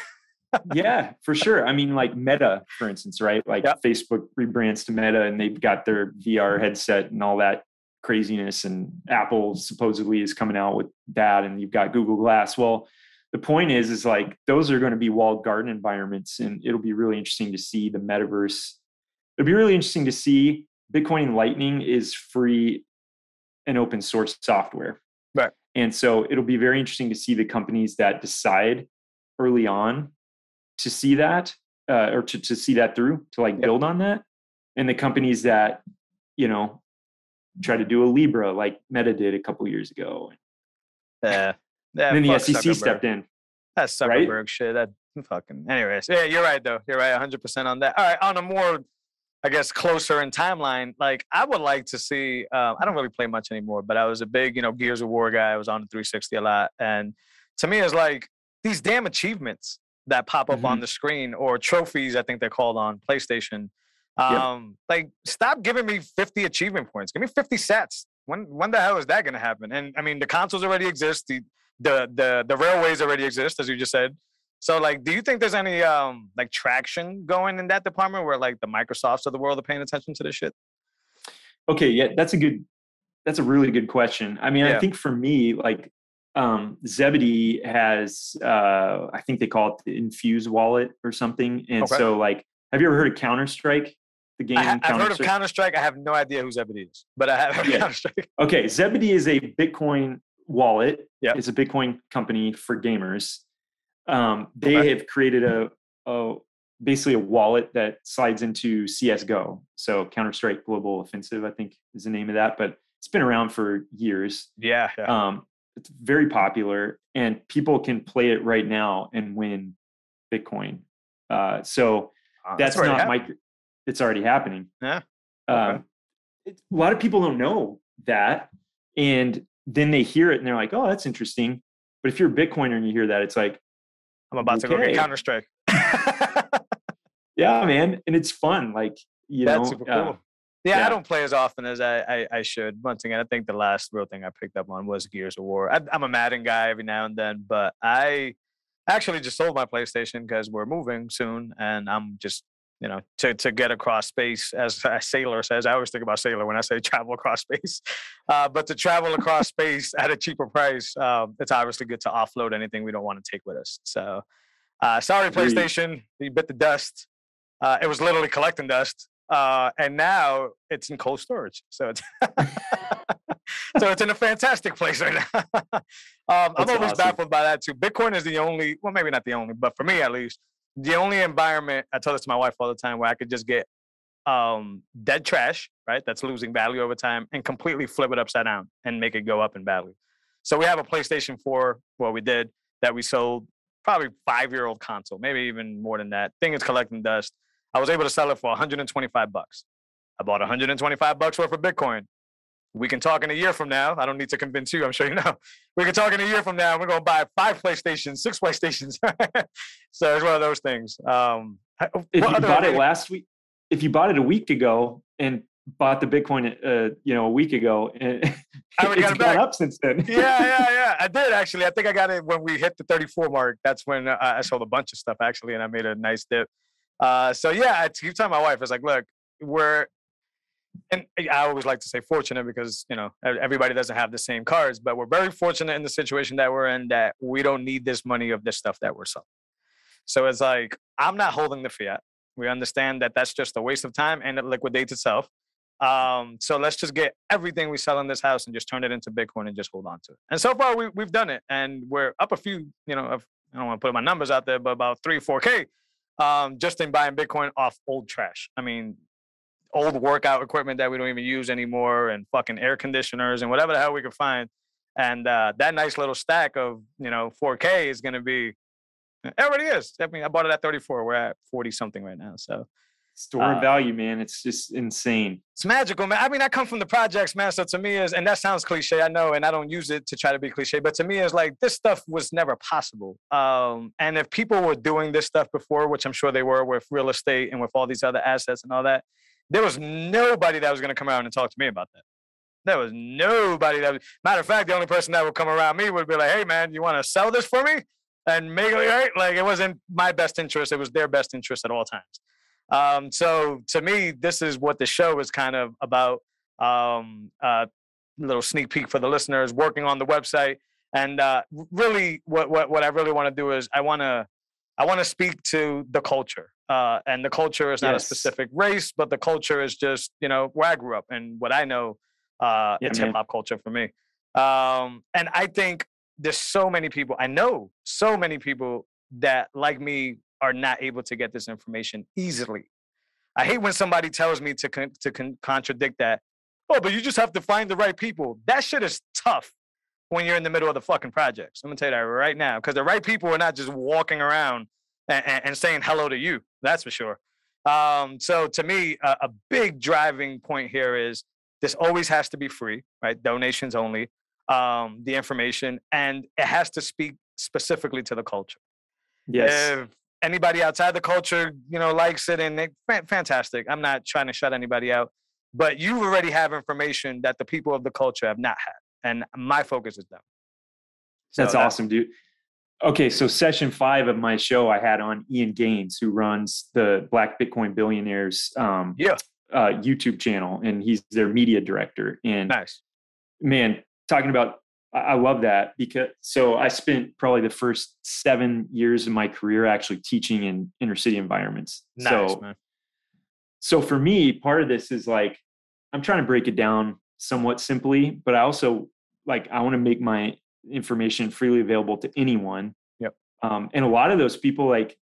want. yeah, for sure. I mean, like Meta, for instance, right? Like Yep. Facebook rebrands to Meta, and they've got their VR headset and all that craziness. And Apple supposedly is coming out with that, and you've got Google Glass. Well, the point is, is like those are going to be walled garden environments, and it'll be really interesting to see the metaverse. It'll be really interesting to see Bitcoin and Lightning is free and open source software. Right. And so it'll be very interesting to see the companies that decide early on to see that uh, or to, to see that through to like Yep. build on that and the companies that you know try to do a libra like meta did a couple years ago Yeah. Yeah. and then the sec Zuckerberg. stepped in That's right? Zuckerberg shit. That fucking. Anyways, yeah, you're right though. You're right, 100 percent on that. All right, on a more, I guess, closer in timeline. Like, I would like to see. Uh, I don't really play much anymore, but I was a big, you know, Gears of War guy. I was on the 360 a lot, and to me, it's like these damn achievements that pop up on the screen or trophies. I think they're called on PlayStation. Um, like, stop giving me 50 achievement points. Give me 50 sats. When when the hell is that going to happen? And I mean, the consoles already exist. The the the the railways already exist, as you just said. So, like, do you think there's any um like traction going in that department where like the Microsofts of the world are paying attention to this shit? okay yeah that's a good that's a really good question i mean Yeah. i think for me like um zebedee has uh i think they call it the infuse wallet or something and Okay. so like have you ever heard of counter-strike the game I ha- I've heard of Counter-Strike? Counter Strike. I have no idea who Zebedee is, but I have heard Yeah. Counter Strike. Okay, Zebedee is a Bitcoin wallet. Yeah. It's a Bitcoin company for gamers. Um, they Okay. have created a, a basically a wallet that slides into CS:GO. So Counter Strike Global Offensive, I think, is the name of that. But it's been around for years. Yeah, yeah. Um, it's very popular, and people can play it right now and win Bitcoin. Uh, so Uh, that's already not micro. It's already happening. Yeah. Okay. Um, it, a lot of people don't know that, and then they hear it and they're like, "Oh, that's interesting." But if you're a Bitcoiner and you hear that, it's like, I'm about to go get okay. Counter Strike. "Yeah, man," and it's fun. Like you That's know, super uh, cool. yeah, I don't play as often as I, I I should. Once again, I think the last real thing I picked up on was Gears of War. I, I'm a Madden guy every now and then, but I actually just sold my PlayStation because we're moving soon, and I'm just you know to to get across space as, a Saylor says. I always think about Saylor when I say travel across space, uh, but to travel across space at a cheaper price, um, it's obviously good to offload anything we don't want to take with us. So, uh, sorry, PlayStation, you bit the dust. Uh, it was literally collecting dust, uh, and now it's in cold storage. So it's so it's in a fantastic place right now. um, I'm always awesome. baffled by that too. Bitcoin is the only, well, maybe not the only, but for me at least, the only environment. I tell this to my wife all the time where I could just get um, dead trash, right? That's losing value over time, and completely flip it upside down and make it go up in value. So we have a PlayStation 4. Well, we did that. We sold probably five year old console, maybe even more than that. Thing is collecting dust. I was able to sell it for 125 bucks. I bought 125 bucks worth of Bitcoin. We can talk in a year from now. I don't need to convince you. I'm sure you know. We can talk in a year from now. We're going to buy five PlayStations, six PlayStations. so it's one of those things. Um, if you bought it last week, if you bought it a week ago and bought the Bitcoin, uh, you know, a week ago, and I it's got it gone up since then. yeah, yeah, yeah. I did actually. I think I got it when we hit the 34 mark. That's when I sold a bunch of stuff actually, and I made a nice dip. Uh, so yeah, I keep telling my wife, it's like, look, we're, and I always like to say fortunate because you know everybody doesn't have the same cards, but we're very fortunate in the situation that we're in that we don't need this money of this stuff that we're selling. So it's like I'm not holding the fiat. We understand that that's just a waste of time and it liquidates itself. Um, so let's just get everything we sell in this house and just turn it into Bitcoin and just hold on to it. And so far we, we've done it and we're up a few, you know, of, I don't want to put my numbers out there, but about three, 4K um, just in buying Bitcoin off old trash. I mean, old workout equipment that we don't even use anymore and fucking air conditioners and whatever the hell we can find. And uh, that nice little stack of, you know, 4K is going to be, it already is. I mean, I bought it at 34. We're at 40 something right now. So Store Uh, value, man. It's just insane. It's magical, man. I mean, I come from the projects, man. So to me is, and that sounds cliche, I know, and I don't use it to try to be cliche, but to me is like this stuff was never possible. Um, and if people were doing this stuff before, which I'm sure they were with real estate and with all these other assets and all that, there was nobody that was going to come around and talk to me about that. There was nobody that. Was, matter of fact, the only person that would come around me would be like, "Hey, man, you want to sell this for me?" And make it right. Like it wasn't my best interest; it was their best interest at all times. Um, so to me, this is what the show is kind of about. Um, uh, little sneak peek for the listeners working on the website, and uh, really, what what what I really want to do is I want to I want to speak to the culture, uh, and the culture is not Yes. a specific race, but the culture is just you know where I grew up and what I know. Uh, Yeah, it's hip hop culture for me, um, and I think there's so many people I know, so many people that like me are not able to get this information easily. I hate when somebody tells me to con- to con- contradict that. Oh, but you just have to find the right people. That shit is tough when you're in the middle of the fucking projects. I'm gonna tell you that right now, because the right people are not just walking around and, and, saying hello to you. That's for sure. Um, so to me, a, a big driving point here is this always has to be free, right? Donations only. Um, the information, and it has to speak specifically to the culture. Yes. If anybody outside the culture, you know, likes it and they fantastic. I'm not trying to shut anybody out, but you already have information that the people of the culture have not had, and my focus is them. So That's that- awesome, dude. Okay, so session five of my show, I had on Ian Gaines, who runs the Black Bitcoin Billionaires um, Yeah, uh, YouTube channel, and he's their media director. And nice. man, talking about, I love that because so I spent probably the first seven years of my career actually teaching in inner city environments. Nice, so, man. so for me, part of this is like I'm trying to break it down somewhat simply, but I also like I want to make my information freely available to anyone. Yep. Um, and a lot of those people, like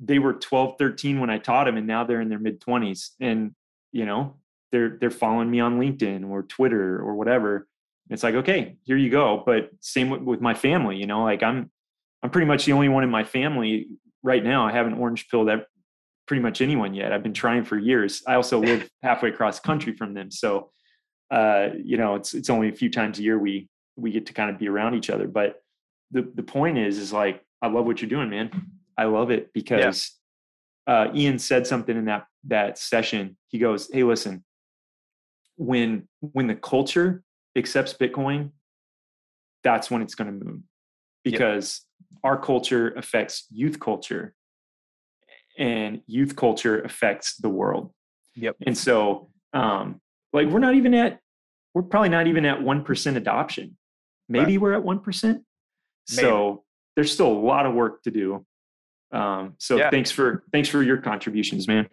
they were 12, 13 when I taught them, and now they're in their mid 20s, and you know they're they're following me on LinkedIn or Twitter or whatever. It's like okay, here you go. But same with, with my family. You know, like I'm I'm pretty much the only one in my family right now. I haven't orange pilled ev- pretty much anyone yet. I've been trying for years. I also live halfway across country from them, so uh, you know, it's it's only a few times a year we we get to kind of be around each other. But the the point is, is like I love what you're doing, man. I love it because uh, Ian said something in that that session. He goes, "Hey, listen, when when the culture accepts Bitcoin, that's when it's going to move because our culture affects youth culture, and youth culture affects the world." Yep. And so, um, like, we're not even at, we're probably not even at 1% adoption. Maybe we're at 1%. So there's still a lot of work to do. Um, so Yeah. thanks for, thanks for your contributions, man.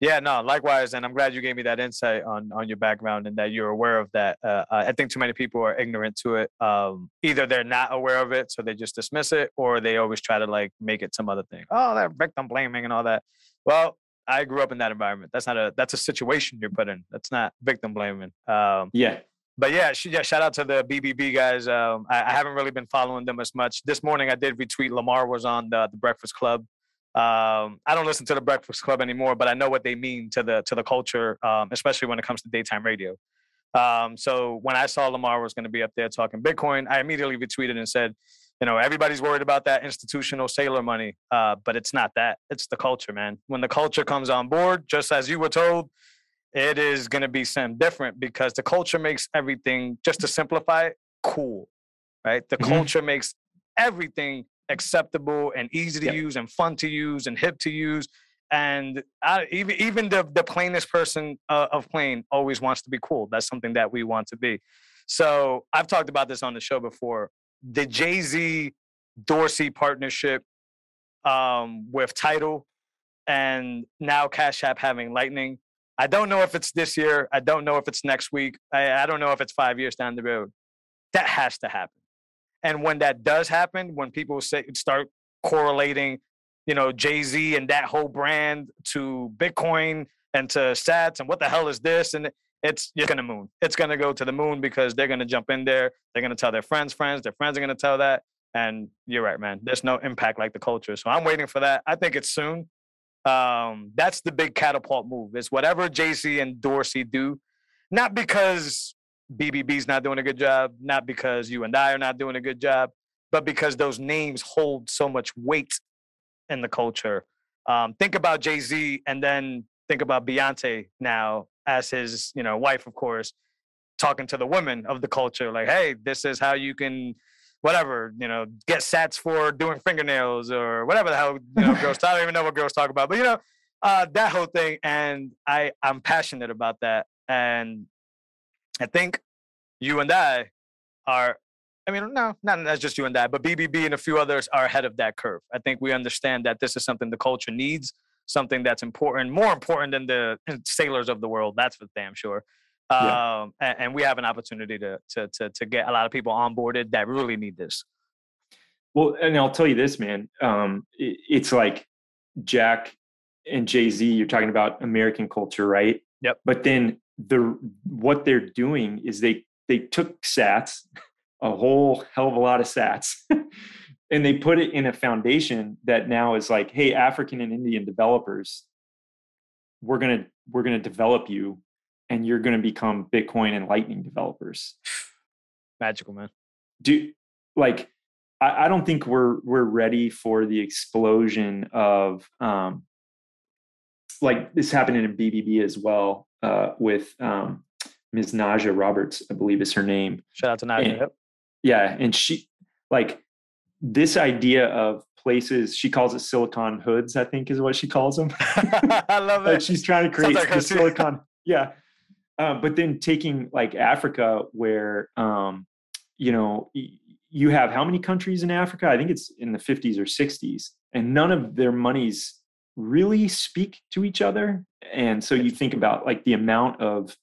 Yeah, no, likewise, and I'm glad you gave me that insight on on your background and that you're aware of that. Uh, I think too many people are ignorant to it. Um, either they're not aware of it, so they just dismiss it, or they always try to like make it some other thing. Oh, that victim blaming and all that. Well, I grew up in that environment. That's not a that's a situation you're put in. That's not victim blaming. Um, Yeah. But yeah, yeah, shout out to the BBB guys. Um, I, I haven't really been following them as much. This morning I did retweet. Lamar was on the, the Breakfast Club. Um, I don't listen to the Breakfast Club anymore, but I know what they mean to the to the culture, um, especially when it comes to daytime radio. Um, so when I saw Lamar was going to be up there talking Bitcoin, I immediately retweeted and said, you know, everybody's worried about that institutional Saylor money, uh, but it's not that. It's the culture, man. When the culture comes on board, just as you were told, it is going to be something different because the culture makes everything, just to simplify it, cool, right? The Mhm. culture makes everything acceptable and easy to Yep. use and fun to use and hip to use. And I, even even the the plainest person uh, of plain always wants to be cool. That's something that we want to be. So I've talked about this on the show before. The Jay Z Dorsey partnership um, with Tidal and now Cash App having Lightning. I don't know if it's this year. I don't know if it's next week. I, I don't know if it's five years down the road. That has to happen. And when that does happen, when people say start correlating, you know, Jay Z and that whole brand to Bitcoin and to Sats and what the hell is this? And it's you're gonna moon. It's gonna go to the moon because they're gonna jump in there. They're gonna tell their friends, friends. Their friends are gonna tell that. And you're right, man. There's no impact like the culture. So I'm waiting for that. I think it's soon. Um, that's the big catapult move. It's whatever Jay Z and Dorsey do, not because BBB's not doing a good job, not because you and I are not doing a good job, but because those names hold so much weight in the culture. Um, think about Jay Z, and then think about Beyonce now as his, you know, wife, of course, talking to the women of the culture, like, "Hey, this is how you can." Whatever, you know, get sats for doing fingernails or whatever the hell, you know, girls. I don't even know what girls talk about, but you know, uh, that whole thing. And I, I'm passionate about that. And I think you and I are, I mean, no, not that's just you and I, but BBB and a few others are ahead of that curve. I think we understand that this is something the culture needs, something that's important, more important than the Saylors of the world. That's for damn sure. Yeah. Um, and, and we have an opportunity to, to to to get a lot of people onboarded that really need this. Well, and I'll tell you this, man. Um, it, it's like Jack and Jay Z. You're talking about American culture, right? Yep. But then the what they're doing is they they took Sats, a whole hell of a lot of Sats, and they put it in a foundation that now is like, hey, African and Indian developers, we're gonna we're gonna develop you, and you're gonna become Bitcoin and Lightning developers. Magical, man. do like I, I don't think we're we're ready for the explosion of um like this happening in BBB as well uh with um Ms. Najah Roberts, I believe is her name. Shout out to Najah. And- Yep. Yeah, and she like this idea of places she calls it silicon hoods, I think is what she calls them. I love like it. she's trying to create like the silicon yeah uh, but then taking like africa where um you know you have how many countries in africa? I think it's in the 50s or 60s and none of their monies really speak to each other. And so you think about like the amount of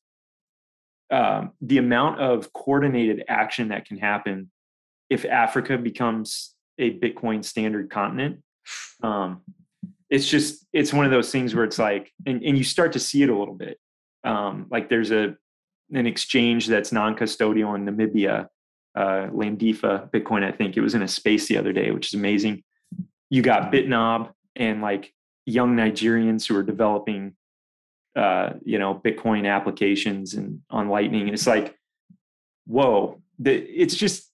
um, the amount of coordinated action that can happen if africa becomes a bitcoin standard continent. Um, it's just it's one of those things where it's like and, and you start to see it a little bit um, like there's a an exchange that's non-custodial in namibia uh, landifa bitcoin i think. It was in a space the other day which is amazing. You got bitnob and like young nigerians who are developing uh, you know bitcoin applications and on lightning. And it's like whoa. The, it's just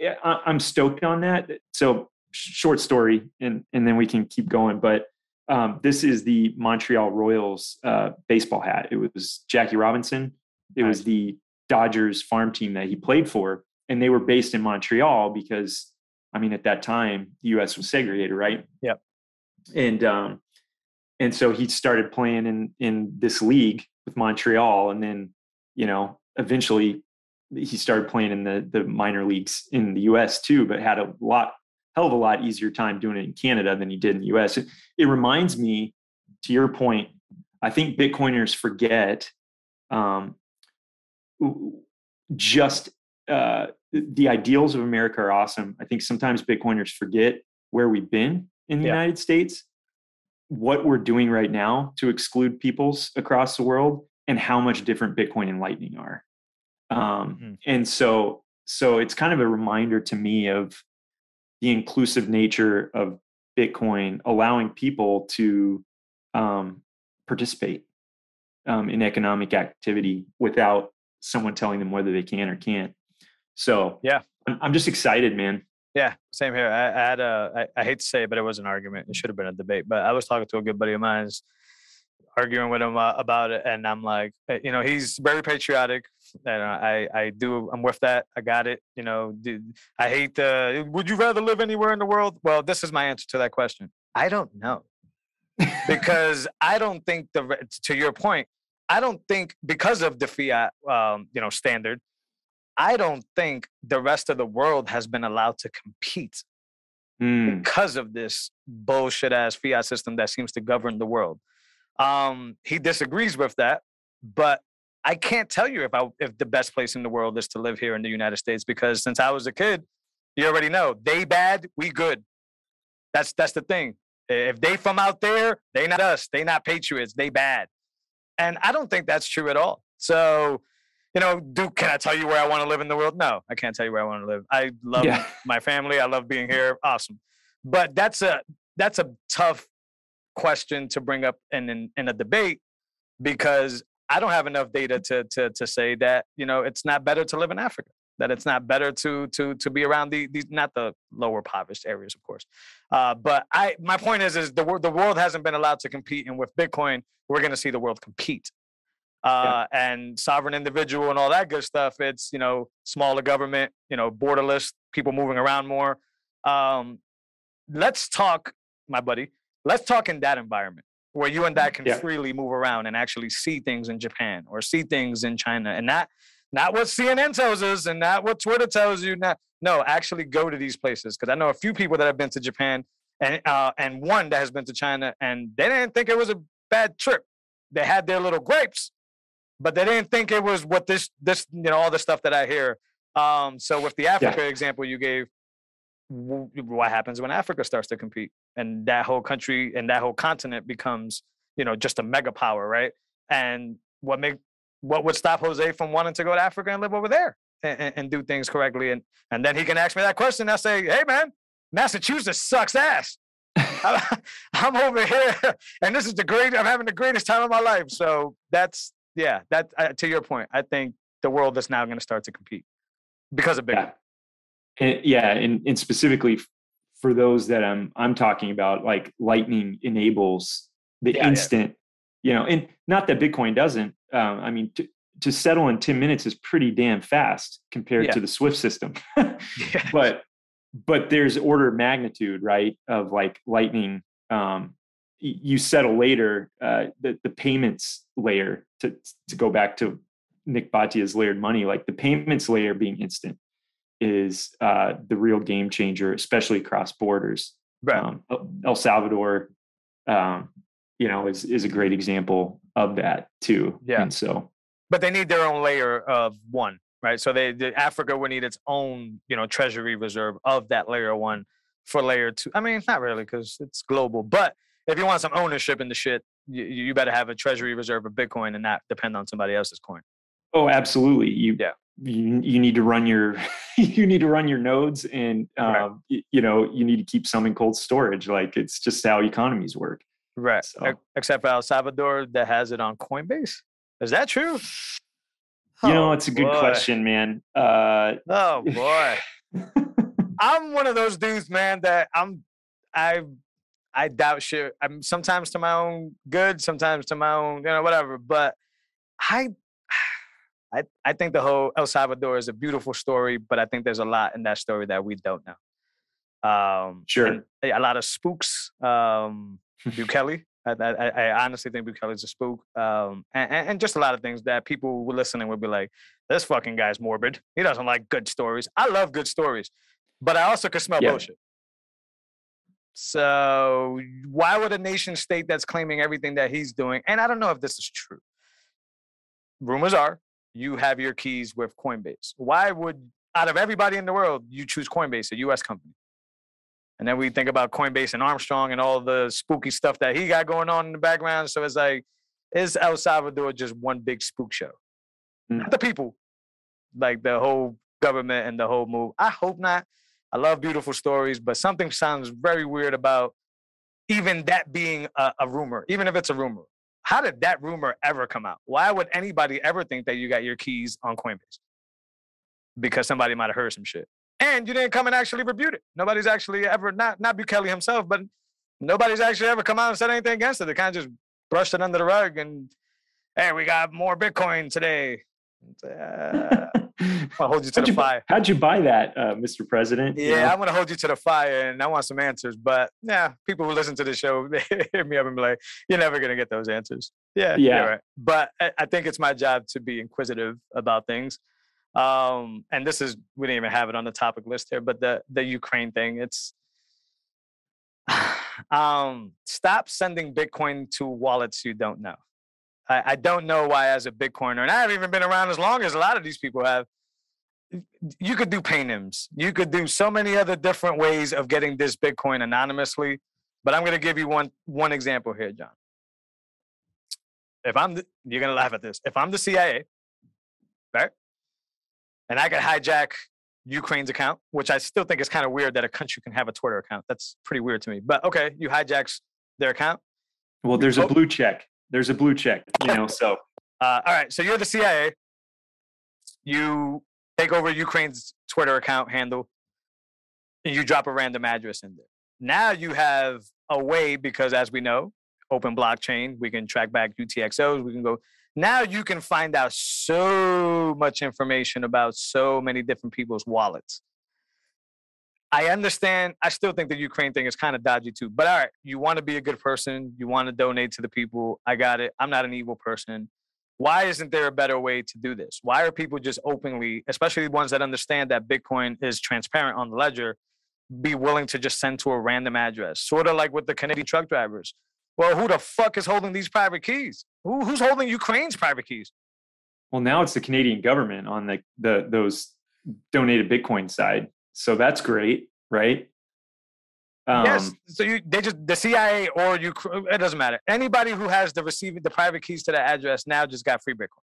I- i'm stoked on that. So short story and and then we can keep going. But um, this is the montreal royals uh, baseball hat. It was jackie robinson. It was the dodgers farm team that he played for and they were based in montreal because i mean at that time the us was segregated right? Yep. and um and so he started playing in in this league with montreal and then you know eventually he started playing in the the minor leagues in the us too but had a lot hell of a lot easier time doing it in Canada than he did in the US. It, it reminds me, to your point, I think Bitcoiners forget um, just uh, the ideals of America are awesome. I think sometimes Bitcoiners forget where we've been in the Yeah. United States, what we're doing right now to exclude peoples across the world, and how much different Bitcoin and Lightning are. Um, Mhm. And so, so it's kind of a reminder to me of the inclusive nature of Bitcoin, allowing people to um, participate um, in economic activity without someone telling them whether they can or can't. So Yeah. I'm, I'm just excited, man. Yeah, same here. I, I had a, I, I hate to say it, but it was an argument. It should have been a debate. But I was talking to a good buddy of mine, arguing with him uh, about it, and I'm like, eh, you know, he's very patriotic, and I, I do, I'm with that. I got it. You know, do- I hate the. Would you rather live anywhere in the world? Well, this is my answer to that question. I don't know, because I don't think the. To your point, I don't think because of the fiat, um, you know, standard. I don't think the rest of the world has been allowed to compete Mm, because of this bullshit ass fiat system that seems to govern the world. Um, he disagrees with that, but I can't tell you if I if the best place in the world is to live here in the United States because since I was a kid, you already know they bad, we good. That's that's the thing. If they from out there, they not us. They not patriots. They bad, and I don't think that's true at all. So, you know, do can I tell you where I want to live in the world? No, I can't tell you where I want to live. I love yeah. my family. I love being here. Awesome. But that's a that's a tough question to bring up in, in in a debate because I don't have enough data to to to say that you know it's not better to live in Africa. That it's not better to to to be around the these not the lower impoverished areas, of course. Uh, but I my point is is the world the world hasn't been allowed to compete, and with Bitcoin, we're going to see the world compete. Uh, yeah. and sovereign individual and all that good stuff. It's you know smaller government, you know borderless, people moving around more. Um, let's talk, my buddy. Let's talk in that environment where you and that can yeah. freely move around and actually see things in Japan or see things in China, and not not what CNN tells us and not what Twitter tells you. Not, no, actually go to these places because I know a few people that have been to Japan and uh, and one that has been to China, and they didn't think it was a bad trip. They had their little grapes, but they didn't think it was what this this you know all the stuff that I hear. Um, so with the Africa yeah. example you gave, what happens when Africa starts to compete and that whole country and that whole continent becomes, you know, just a mega power, right? And what make what would stop Jose from wanting to go to Africa and live over there and, and do things correctly? And and then he can ask me that question. I say, hey man, Massachusetts sucks ass. I'm over here, and this is the great. I'm having the greatest time of my life. So that's yeah. That uh, to your point, I think the world is now going to start to compete because of Bitcoin. Yeah and, yeah, and, and specifically for those that I'm I'm talking about, like Lightning enables the yeah, instant, yeah. you know, and not that Bitcoin doesn't. Um, I mean, to, to settle in 10 minutes is pretty damn fast compared yeah. to the Swift system. But but there's order of magnitude, right? Of like Lightning. Um, you settle later uh, the the payments layer to to go back to Nik Bhatia's layered money, like the payments layer being instant is uh, the real game changer, especially across borders. Right. Um, El Salvador, um, you know, is is a great example of that too. Yeah. And so, but they need their own layer of one, right? So they, the Africa would need its own, you know, treasury reserve of that layer one for layer two. I mean, not really because it's global, but if you want some ownership in the shit, you, you better have a treasury reserve of Bitcoin and not depend on somebody else's coin. Oh, absolutely. You yeah you, you need to run your you need to run your nodes and um, right. you, you, know you need to keep some in cold storage like it's just how economies work right so. except for el salvador that has it on coinbase is that true you oh, know it's a good boy. question man uh, oh boy i'm one of those dudes man that i'm i i doubt shit i'm sometimes to my own good sometimes to my own you know whatever but i I, I think the whole El Salvador is a beautiful story, but I think there's a lot in that story that we don't know. Um, sure. A lot of spooks. Um, Bukele. I, I, I, honestly think Bukele's a spook. Um, and, and, just a lot of things that people were listening would be like, this fucking guy's morbid. He doesn't like good stories. I love good stories, but I also can smell yeah. bullshit. So why would a nation state that's claiming everything that he's doing, and I don't know if this is true. Rumors are you have your keys with Coinbase. Why would, out of everybody in the world, you choose Coinbase, a US company? And then we think about Coinbase and Armstrong and all the spooky stuff that he got going on in the background. So it's like, is El Salvador just one big spook show? Mm. Not the people, like the whole government and the whole move. I hope not. I love beautiful stories, but something sounds very weird about even that being a, a rumor, even if it's a rumor. How did that rumor ever come out? Why would anybody ever think that you got your keys on Coinbase? Because somebody might have heard some shit. And you didn't come and actually rebut it. Nobody's actually ever, not, not Bukele himself, but nobody's actually ever come out and said anything against it. They kind of just brushed it under the rug and, hey, we got more Bitcoin today. Uh, I'll hold you to how'd the you, fire. How'd you buy that, uh, Mr. President? Yeah, you I'm gonna hold you to the fire, and I want some answers. But yeah, people who listen to the show they hit me up and be like, "You're never gonna get those answers." Yeah, yeah. Right. But I, I think it's my job to be inquisitive about things. Um, and this is we didn't even have it on the topic list here, but the the Ukraine thing, it's um, stop sending Bitcoin to wallets you don't know. I, I don't know why, as a Bitcoiner, and I haven't even been around as long as a lot of these people have you could do PayNyms. You could do so many other different ways of getting this Bitcoin anonymously. But I'm going to give you one one example here, John. If I'm, the, you're going to laugh at this. If I'm the CIA, right, and I could hijack Ukraine's account, which I still think is kind of weird that a country can have a Twitter account. That's pretty weird to me. But okay, you hijacks their account. Well, there's a blue check. There's a blue check, you know, so Uh, all right, so you're the CIA. You take over Ukraine's Twitter account handle, and you drop a random address in there. Now you have a way because, as we know, open blockchain, we can track back UTXOs. We can go. Now you can find out so much information about so many different people's wallets. I understand. I still think the Ukraine thing is kind of dodgy too. But all right, you want to be a good person. You want to donate to the people. I got it. I'm not an evil person. Why isn't there a better way to do this? Why are people just openly, especially the ones that understand that Bitcoin is transparent on the ledger, be willing to just send to a random address? Sort of like with the Canadian truck drivers. Well, who the fuck is holding these private keys? Who, who's holding Ukraine's private keys? well now it's the Canadian government on the the those donated Bitcoin side. So that's great, right? Um, yes. So you, they just the CIA or you. It doesn't matter. Anybody who has the receiving the private keys to the address now just got free Bitcoin.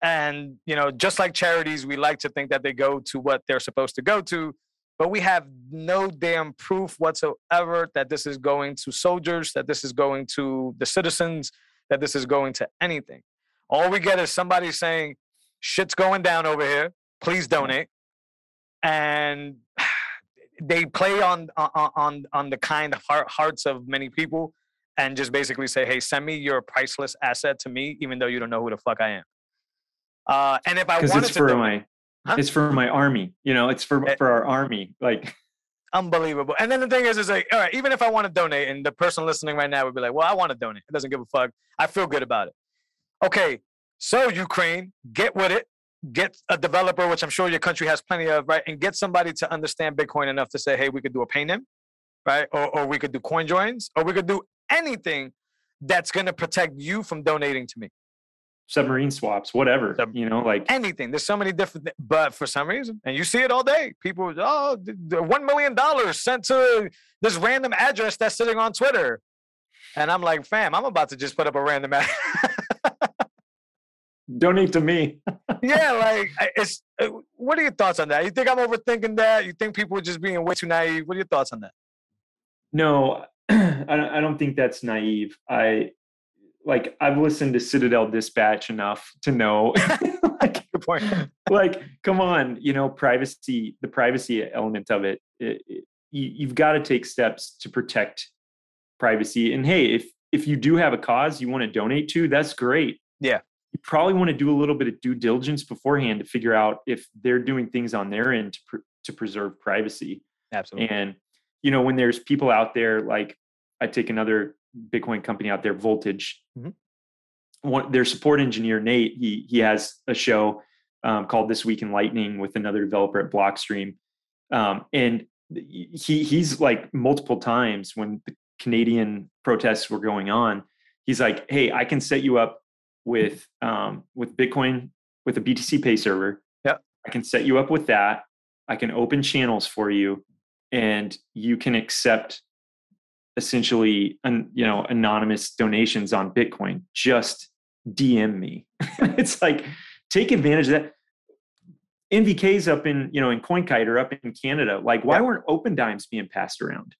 And you know, just like charities, we like to think that they go to what they're supposed to go to, but we have no damn proof whatsoever that this is going to soldiers, that this is going to the citizens, that this is going to anything. All we get is somebody saying, "Shit's going down over here. Please donate." And they play on on on the kind hearts of many people and just basically say hey send me your priceless asset to me even though you don't know who the fuck i am uh and if i wanted it's to for donate- my Huh? it's for my army you know it's for Eh. for our army like unbelievable and then the thing is is like all right even if i want to donate and the person listening right now would be like well i want to donate it doesn't give a fuck i feel good about it okay so ukraine get with it get a developer which i'm sure your country has plenty of right and get somebody to understand bitcoin enough to say hey we could do a PayNym right or, or we could do coin joins or we could do anything that's going to protect you from donating to me submarine swaps whatever Sub- you know like anything. There's so many different, thi- but for some reason, and you see it all day. People, oh, the, the one million dollars sent to this random address that's sitting on Twitter, and I'm like, fam, I'm about to just put up a random. Ad- donate to me yeah, like it's. uh, What are your thoughts on that? You think I'm overthinking that? You think people are just being way too naive? What are your thoughts on that? No, I don't, I don't think that's naive. I like I've listened to Citadel Dispatch enough to know like, Good point. like come on, you know, privacy, the privacy element of it, it, it you, have got to take steps to protect privacy. And hey, if if you do have a cause you want to donate to, that's great. Yeah. You probably want to do a little bit of due diligence beforehand to figure out if they're doing things on their end to pr- to preserve privacy. Absolutely. And you know, when there's people out there like I take another Bitcoin company out there, Voltage. Mhm. One, their support engineer Nate, he he has a show um, called This Week in Lightning with another developer at Blockstream, um, and he he's like multiple times when the Canadian protests were going on, he's like, "Hey, I can set you up with um, with Bitcoin with a BTCPay Server. Yeah. I can set you up with that. I can open channels for you, and you can accept essentially an, you know anonymous donations on bitcoin just dm me it's like take advantage of that nvk's up in you know in coinkite or up in canada like why Yeah. weren't Opendimes being passed around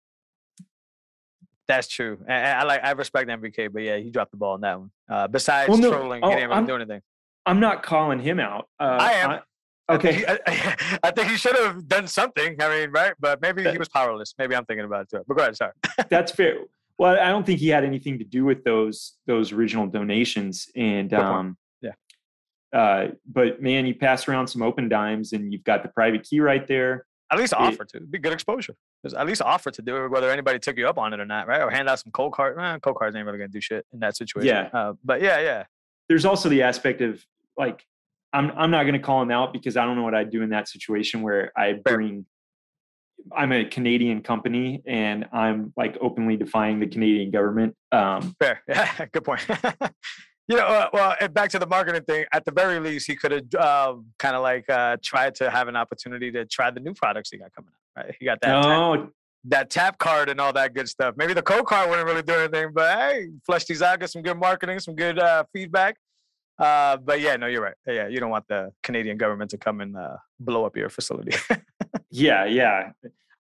That's true. And I like I respect NVK, but yeah, he dropped the ball on that one. Uh, besides Well, no, trolling, oh, he didn't really do anything. i'm not calling him out uh, I am. I- I think okay he- I, I think he should have done something. I mean, right? But maybe he was powerless. Maybe I'm thinking about it too. But go ahead. Sorry. that's fair well i don't think he had anything to do with those those original donations and um Yeah. uh but man you pass around some Opendimes and you've got the private key right there At least offer to. It'd be good exposure. Just at least offer to do it, whether anybody took you up on it or not, right? Or hand out some Coldcard. Eh, Coldcards ain't really gonna do shit in that situation. Yeah. Uh, but yeah, yeah. there's also the aspect of like I'm I'm not going to call him out because I don't know what I'd do in that situation where I bring I'm a Canadian company and I'm like openly defying the Canadian government. Um, Fair. Yeah. Good point. you know, uh, well, and back to the marketing thing. At the very least, he could have um, kind of like uh, tried to have an opportunity to try the new products he got coming out. Right? He got that. tap- no, that tap card and all that good stuff. Maybe the code card wouldn't really do anything, but hey, flesh these out, get some good marketing, some good uh, feedback. Uh, but yeah, no, you're right. Yeah, you don't want the Canadian government to come and uh, blow up your facility. yeah, yeah.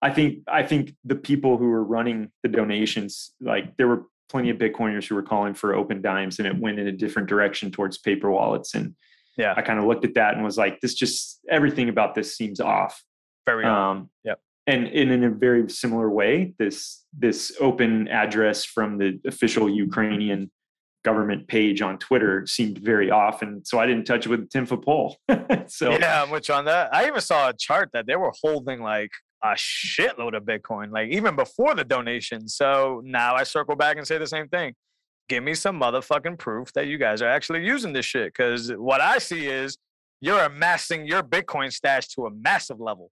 I think I think the people who were running the donations, like there were plenty of Bitcoiners who were calling for Opendimes, and it went in a different direction towards paper wallets. And Yeah. I kind of looked at that and was like, this just everything about this seems off. Very Um, Yep. And, and in a very similar way, this this open address from the official Ukrainian government page on Twitter seemed very off, and so I didn't touch it with a ten foot pole. so yeah, I'm with you on that. I even saw a chart that they were holding like a shitload of Bitcoin, like even before the donation. So now I circle back and say the same thing. Give me some motherfucking proof that you guys are actually using this shit. Because what I see is you're amassing your Bitcoin stash to a massive level.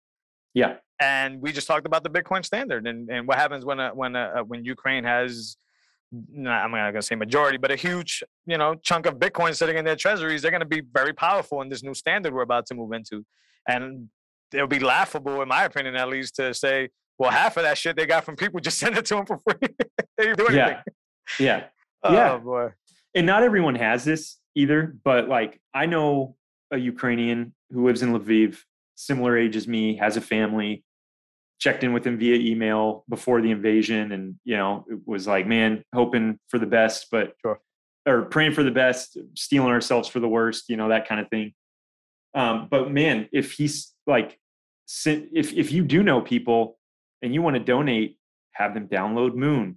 yeah, And we just talked about the Bitcoin standard and, and what happens when a, when a, when Ukraine has I'm not gonna say majority, but a huge, you know, chunk of Bitcoin sitting in their treasuries, they're gonna be very powerful in this new standard we're about to move into. And it'll be laughable, in my opinion, at least, to say, well, half of that shit they got from people just send it to them for free. they do anything. yeah, yeah. Oh Yeah. boy. and not everyone has this either but like i know a ukrainian who lives in lviv similar age as me has a family checked in with him via email before the invasion and you know it was like man hoping for the best but Sure. or praying for the best stealing ourselves for the worst you know that kind of thing um but man if he's like if if you do know people and you want to donate have them download Muun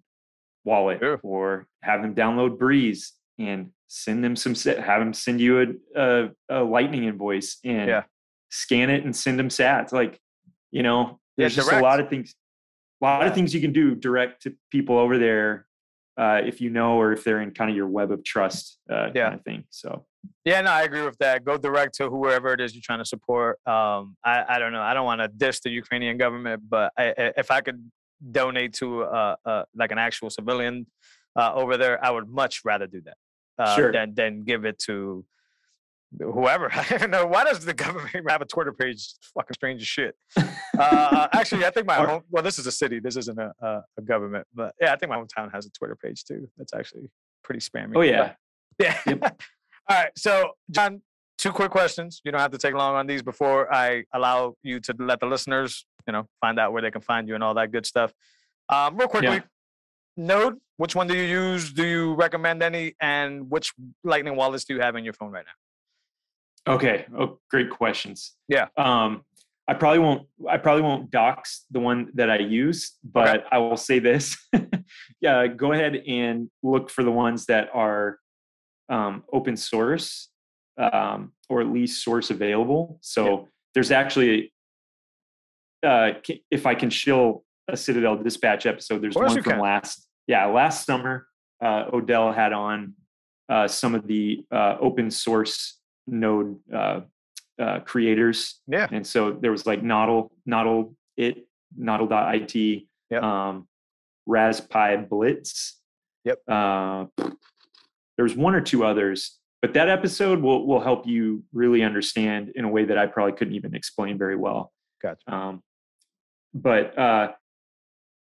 wallet Sure. or have them download breeze and send them some have them send you a, a, a lightning invoice and Yeah. scan it and send them sats like you know Yeah, there's just a lot of things a lot of things you can do direct to people over there uh, if you know or if they're in kind of your web of trust uh, Yeah. kind of thing so Yeah, no, I agree with that. Go direct to whoever it is you're trying to support. Um, I, I don't know. I don't want to diss the Ukrainian government, but I, if I could donate to uh, uh, like an actual civilian uh, over there, I would much rather do that uh, Sure. than than give it to whoever. I don't know. Why does the government have a Twitter page? It's fucking strange as shit. Uh, actually, I think my home. Well, this is a city. This isn't a, a, a government, but yeah, I think my hometown has a Twitter page too. That's actually pretty spammy. oh but- yeah yeah. All right. So, John, two quick questions. You don't have to take long on these before I allow you to let the listeners, you know, find out where they can find you and all that good stuff. Um, real quickly, Node, which one do you use? Do you recommend any? And which Lightning wallets do you have in your phone right now? Okay. Oh, great questions. Yeah. Um, I probably won't. I probably won't dox the one that I use, but I will say this: yeah, go ahead and look for the ones that are um, open source um, or at least source available. So there's actually, uh, if I can shill a Citadel Dispatch episode, there's one from can. last yeah last summer. Uh, Odell had on uh, some of the uh, open source node uh, uh, creators. Yeah. And so there was like Nodl, Nodl it, Nodl.it, Yep. um, Raspberry Blitz. Yep. There was one or two others, but that episode will will help you really understand in a way that I probably couldn't even explain very well. Gotcha. Um, but uh,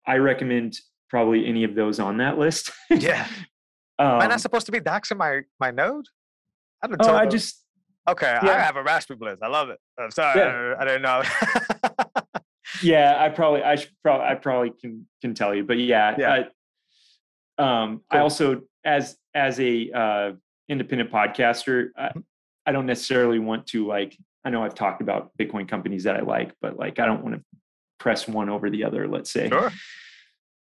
I recommend probably any of those on that list. Yeah. Am I um, not supposed to be doxing my my node? I don't oh, I just okay. I have a Raspberry Blitz. I love it. I'm sorry. Yeah. I, didn't know. yeah i probably i should probably i probably can can tell you but yeah, Yeah. I, um i also as as a uh independent podcaster I, Mm-hmm. I don't necessarily want to like i know i've talked about bitcoin companies that i like but like i don't want to press one over the other let's say sure.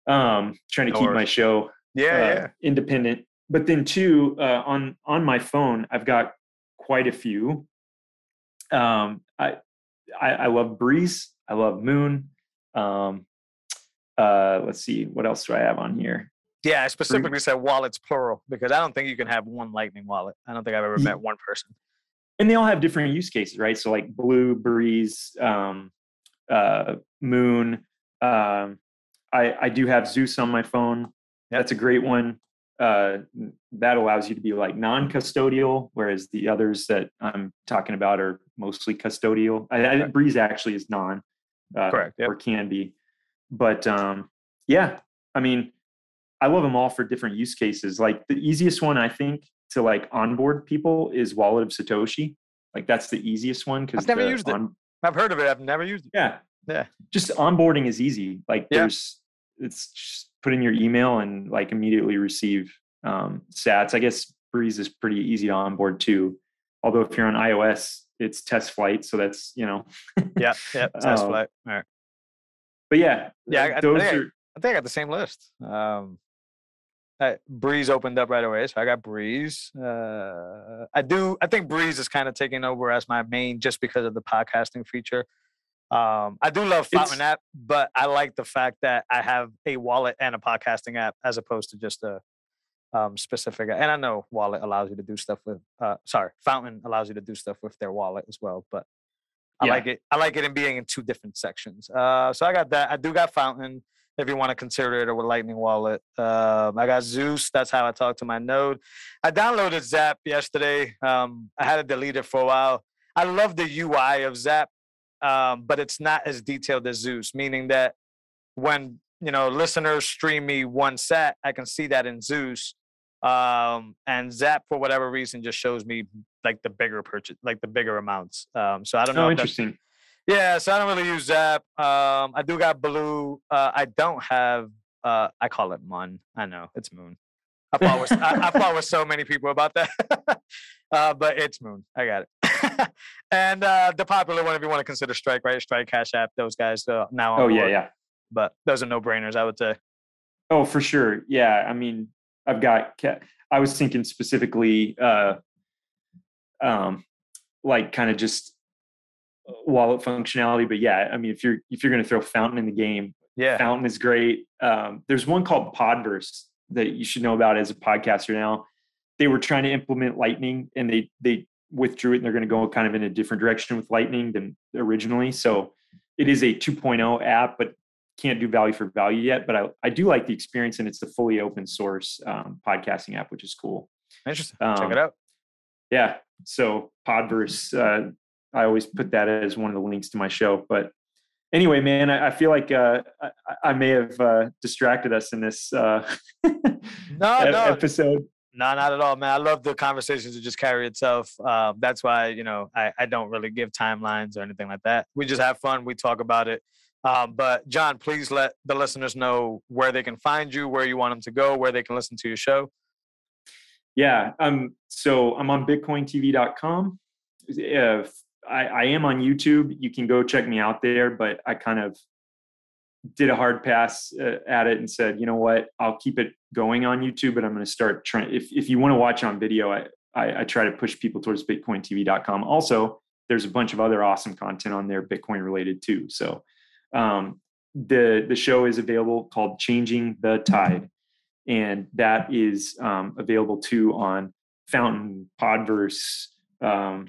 um trying to No keep my show Yeah. uh, yeah. independent. But then two, uh, on on my phone, I've got quite a few. Um, I, I I love Breeze. I love Muun. Um, uh, let's see, what else do I have on here? Yeah, I specifically said wallets plural because I don't think you can have one Lightning wallet. I don't think I've ever met one person. And they all have different use cases, right? So like Blue, Breeze, um, uh, Muun. Um, I I do have Zeus on my phone. That's a great one. Uh, that allows you to be like non-custodial, whereas the others that I'm talking about are mostly custodial. I, I think Breeze actually is non, uh, Correct, yep. or can be. But um, yeah, I mean, I love them all for different use cases. Like the easiest one I think to like onboard people is Wallet of Satoshi. Like that's the easiest one because I've never used it. I've heard of it. I've never used it. yeah, Yeah. Just onboarding is easy. Like Yeah. there's it's just put in your email and like immediately receive um, Sats. I guess Breeze is pretty easy to onboard too. Although if you're on iOS, it's test flight, so that's you know. yeah, yeah, test Um, flight. All right. But yeah, Yeah, I- I those think I- are I think I got the same list. Um, uh, Breeze opened up right away, so I got Breeze. Uh, I do. I think Breeze is kind of taking over as my main just because of the podcasting feature. Um, I do love Fountain app, but I like the fact that I have a wallet and a podcasting app as opposed to just a um, specific. And I know Wallet allows you to do stuff with. Uh, sorry, Fountain allows you to do stuff with their wallet as well, but I Yeah. like it. I like it in being in two different sections. Uh, so I got that. I do got Fountain, if you want to consider it a Lightning wallet. Um, I got Zeus. That's how I talk to my node. I downloaded Zap yesterday. Um, I had to delete it for a while. I love the UI of Zap, um, but it's not as detailed as Zeus, meaning that when you know listeners stream me one sat, I can see that in Zeus. Um, and Zap for whatever reason just shows me like the bigger purchase, like the bigger amounts. Um, so I don't know. oh if that's- interesting. Yeah, so I don't really use Zap. Um, I do got Blue. Uh, I don't have. Uh, I call it Mun. I know it's Moon. I fought with I, I fought with so many people about that, uh, but it's Moon. I got it. and uh, the popular one, if you want to consider Strike, right? Strike, Cash App, those guys uh, now. on Oh yeah, board. yeah. But those are no brainers, I would say. Oh, for sure. Yeah. I mean, I've got, I was thinking specifically, uh, um, like kind of just wallet functionality, but yeah, I mean, if you're, if you're going to throw fountain in the game, Yeah. fountain is great. Um, there's one called Podverse that you should know about as a podcaster now. They were trying to implement lightning and they, they withdrew it and they're going to go kind of in a different direction with lightning than originally. So it is a 2.0 app, but can't do value for value yet, but I, I do like the experience and it's the fully open source um, podcasting app, which is cool. Interesting. Check Um, it out. Yeah. So Podverse, uh, I always put that as one of the links to my show. But anyway, man, I, I feel like uh, I, I may have uh, distracted us in this uh, No, no, episode. No, not at all, man. I love the conversations to just carry itself. Um, that's why you know I, I don't really give timelines or anything like that. We just have fun. We talk about it. Um, but John, please let the listeners know where they can find you, where you want them to go, where they can listen to your show. Yeah. Um, so I'm on bitcointv.com. If I, I am on YouTube, you can go check me out there, but I kind of did a hard pass uh, at it and said, you know what, I'll keep it going on YouTube, but I'm going to start trying. If, if you want to watch on video, I, I, I try to push people towards bitcointv.com. Also, there's a bunch of other awesome content on there, Bitcoin related too. So um, the, the show is available called Changing the Tide and that is um, available too on Fountain, Podverse, um,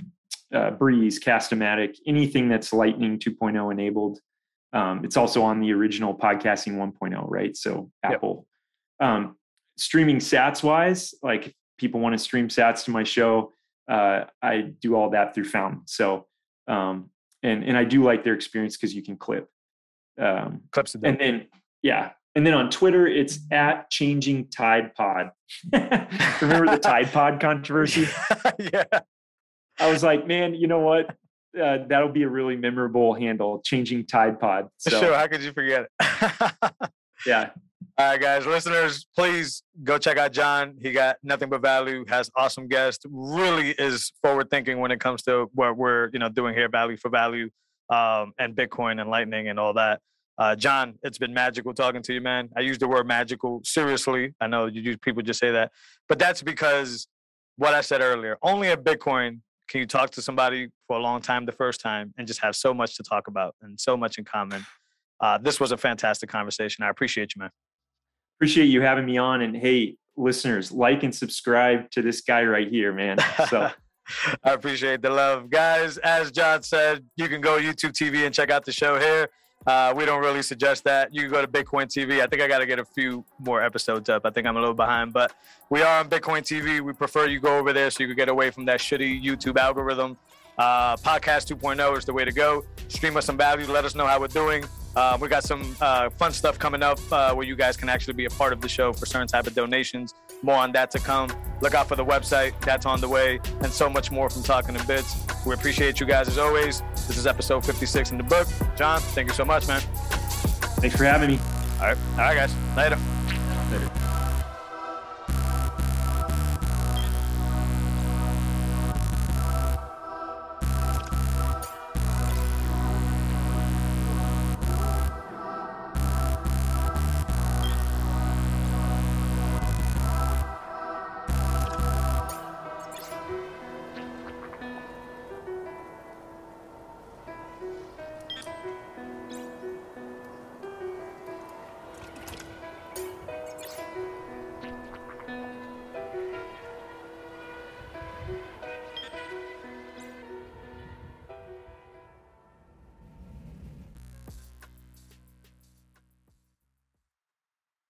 uh, Breeze, Castamatic, anything that's Lightning 2.0 enabled. Um, it's also on the original podcasting 1.0, right? So Yep. Apple. Um, streaming Sats wise, like if people want to stream Sats to my show, uh, I do all that through Fountain. So um, and and I do like their experience because you can clip. Um, Clips of and then yeah and then on twitter it's at changing tide pod remember the tide pod controversy yeah. I was like man you know what uh, that'll be a really memorable handle changing tide pod so Sure. How could you forget it? yeah All right, guys, listeners, please go check out John. He got nothing but value. Has awesome guests. Really is forward thinking when it comes to what we're you know doing here, value for value, um, and Bitcoin and Lightning and all that. Uh, John, it's been magical talking to you, man. I use the word magical seriously. I know you people just say that, but that's because what I said earlier. Only at Bitcoin can you talk to somebody for a long time the first time and just have so much to talk about and so much in common. Uh, this was a fantastic conversation. I appreciate you, man. appreciate you having me on and hey listeners like and subscribe to this guy right here man so I appreciate the love. Guys, as John said, you can go YouTube TV and check out the show here. Uh, we don't really suggest that. You can go to Bitcoin TV. I think I got to get a few more episodes up. I think I'm a little behind, but we are on Bitcoin TV. We prefer you go over there so you can get away from that shitty YouTube algorithm. Uh, podcast 2.0 is the way to go. Stream us some value. Let us know how we're doing. Uh, we got some uh, fun stuff coming up uh, where you guys can actually be a part of the show for certain type of donations. More on that to come. Look out for the website. That's on the way, and so much more from Talking in Bits. We appreciate you guys as always. This is episode 56 in the book. John, thank you so much, man. thanks for having me All right, all right, guys. Later. Later.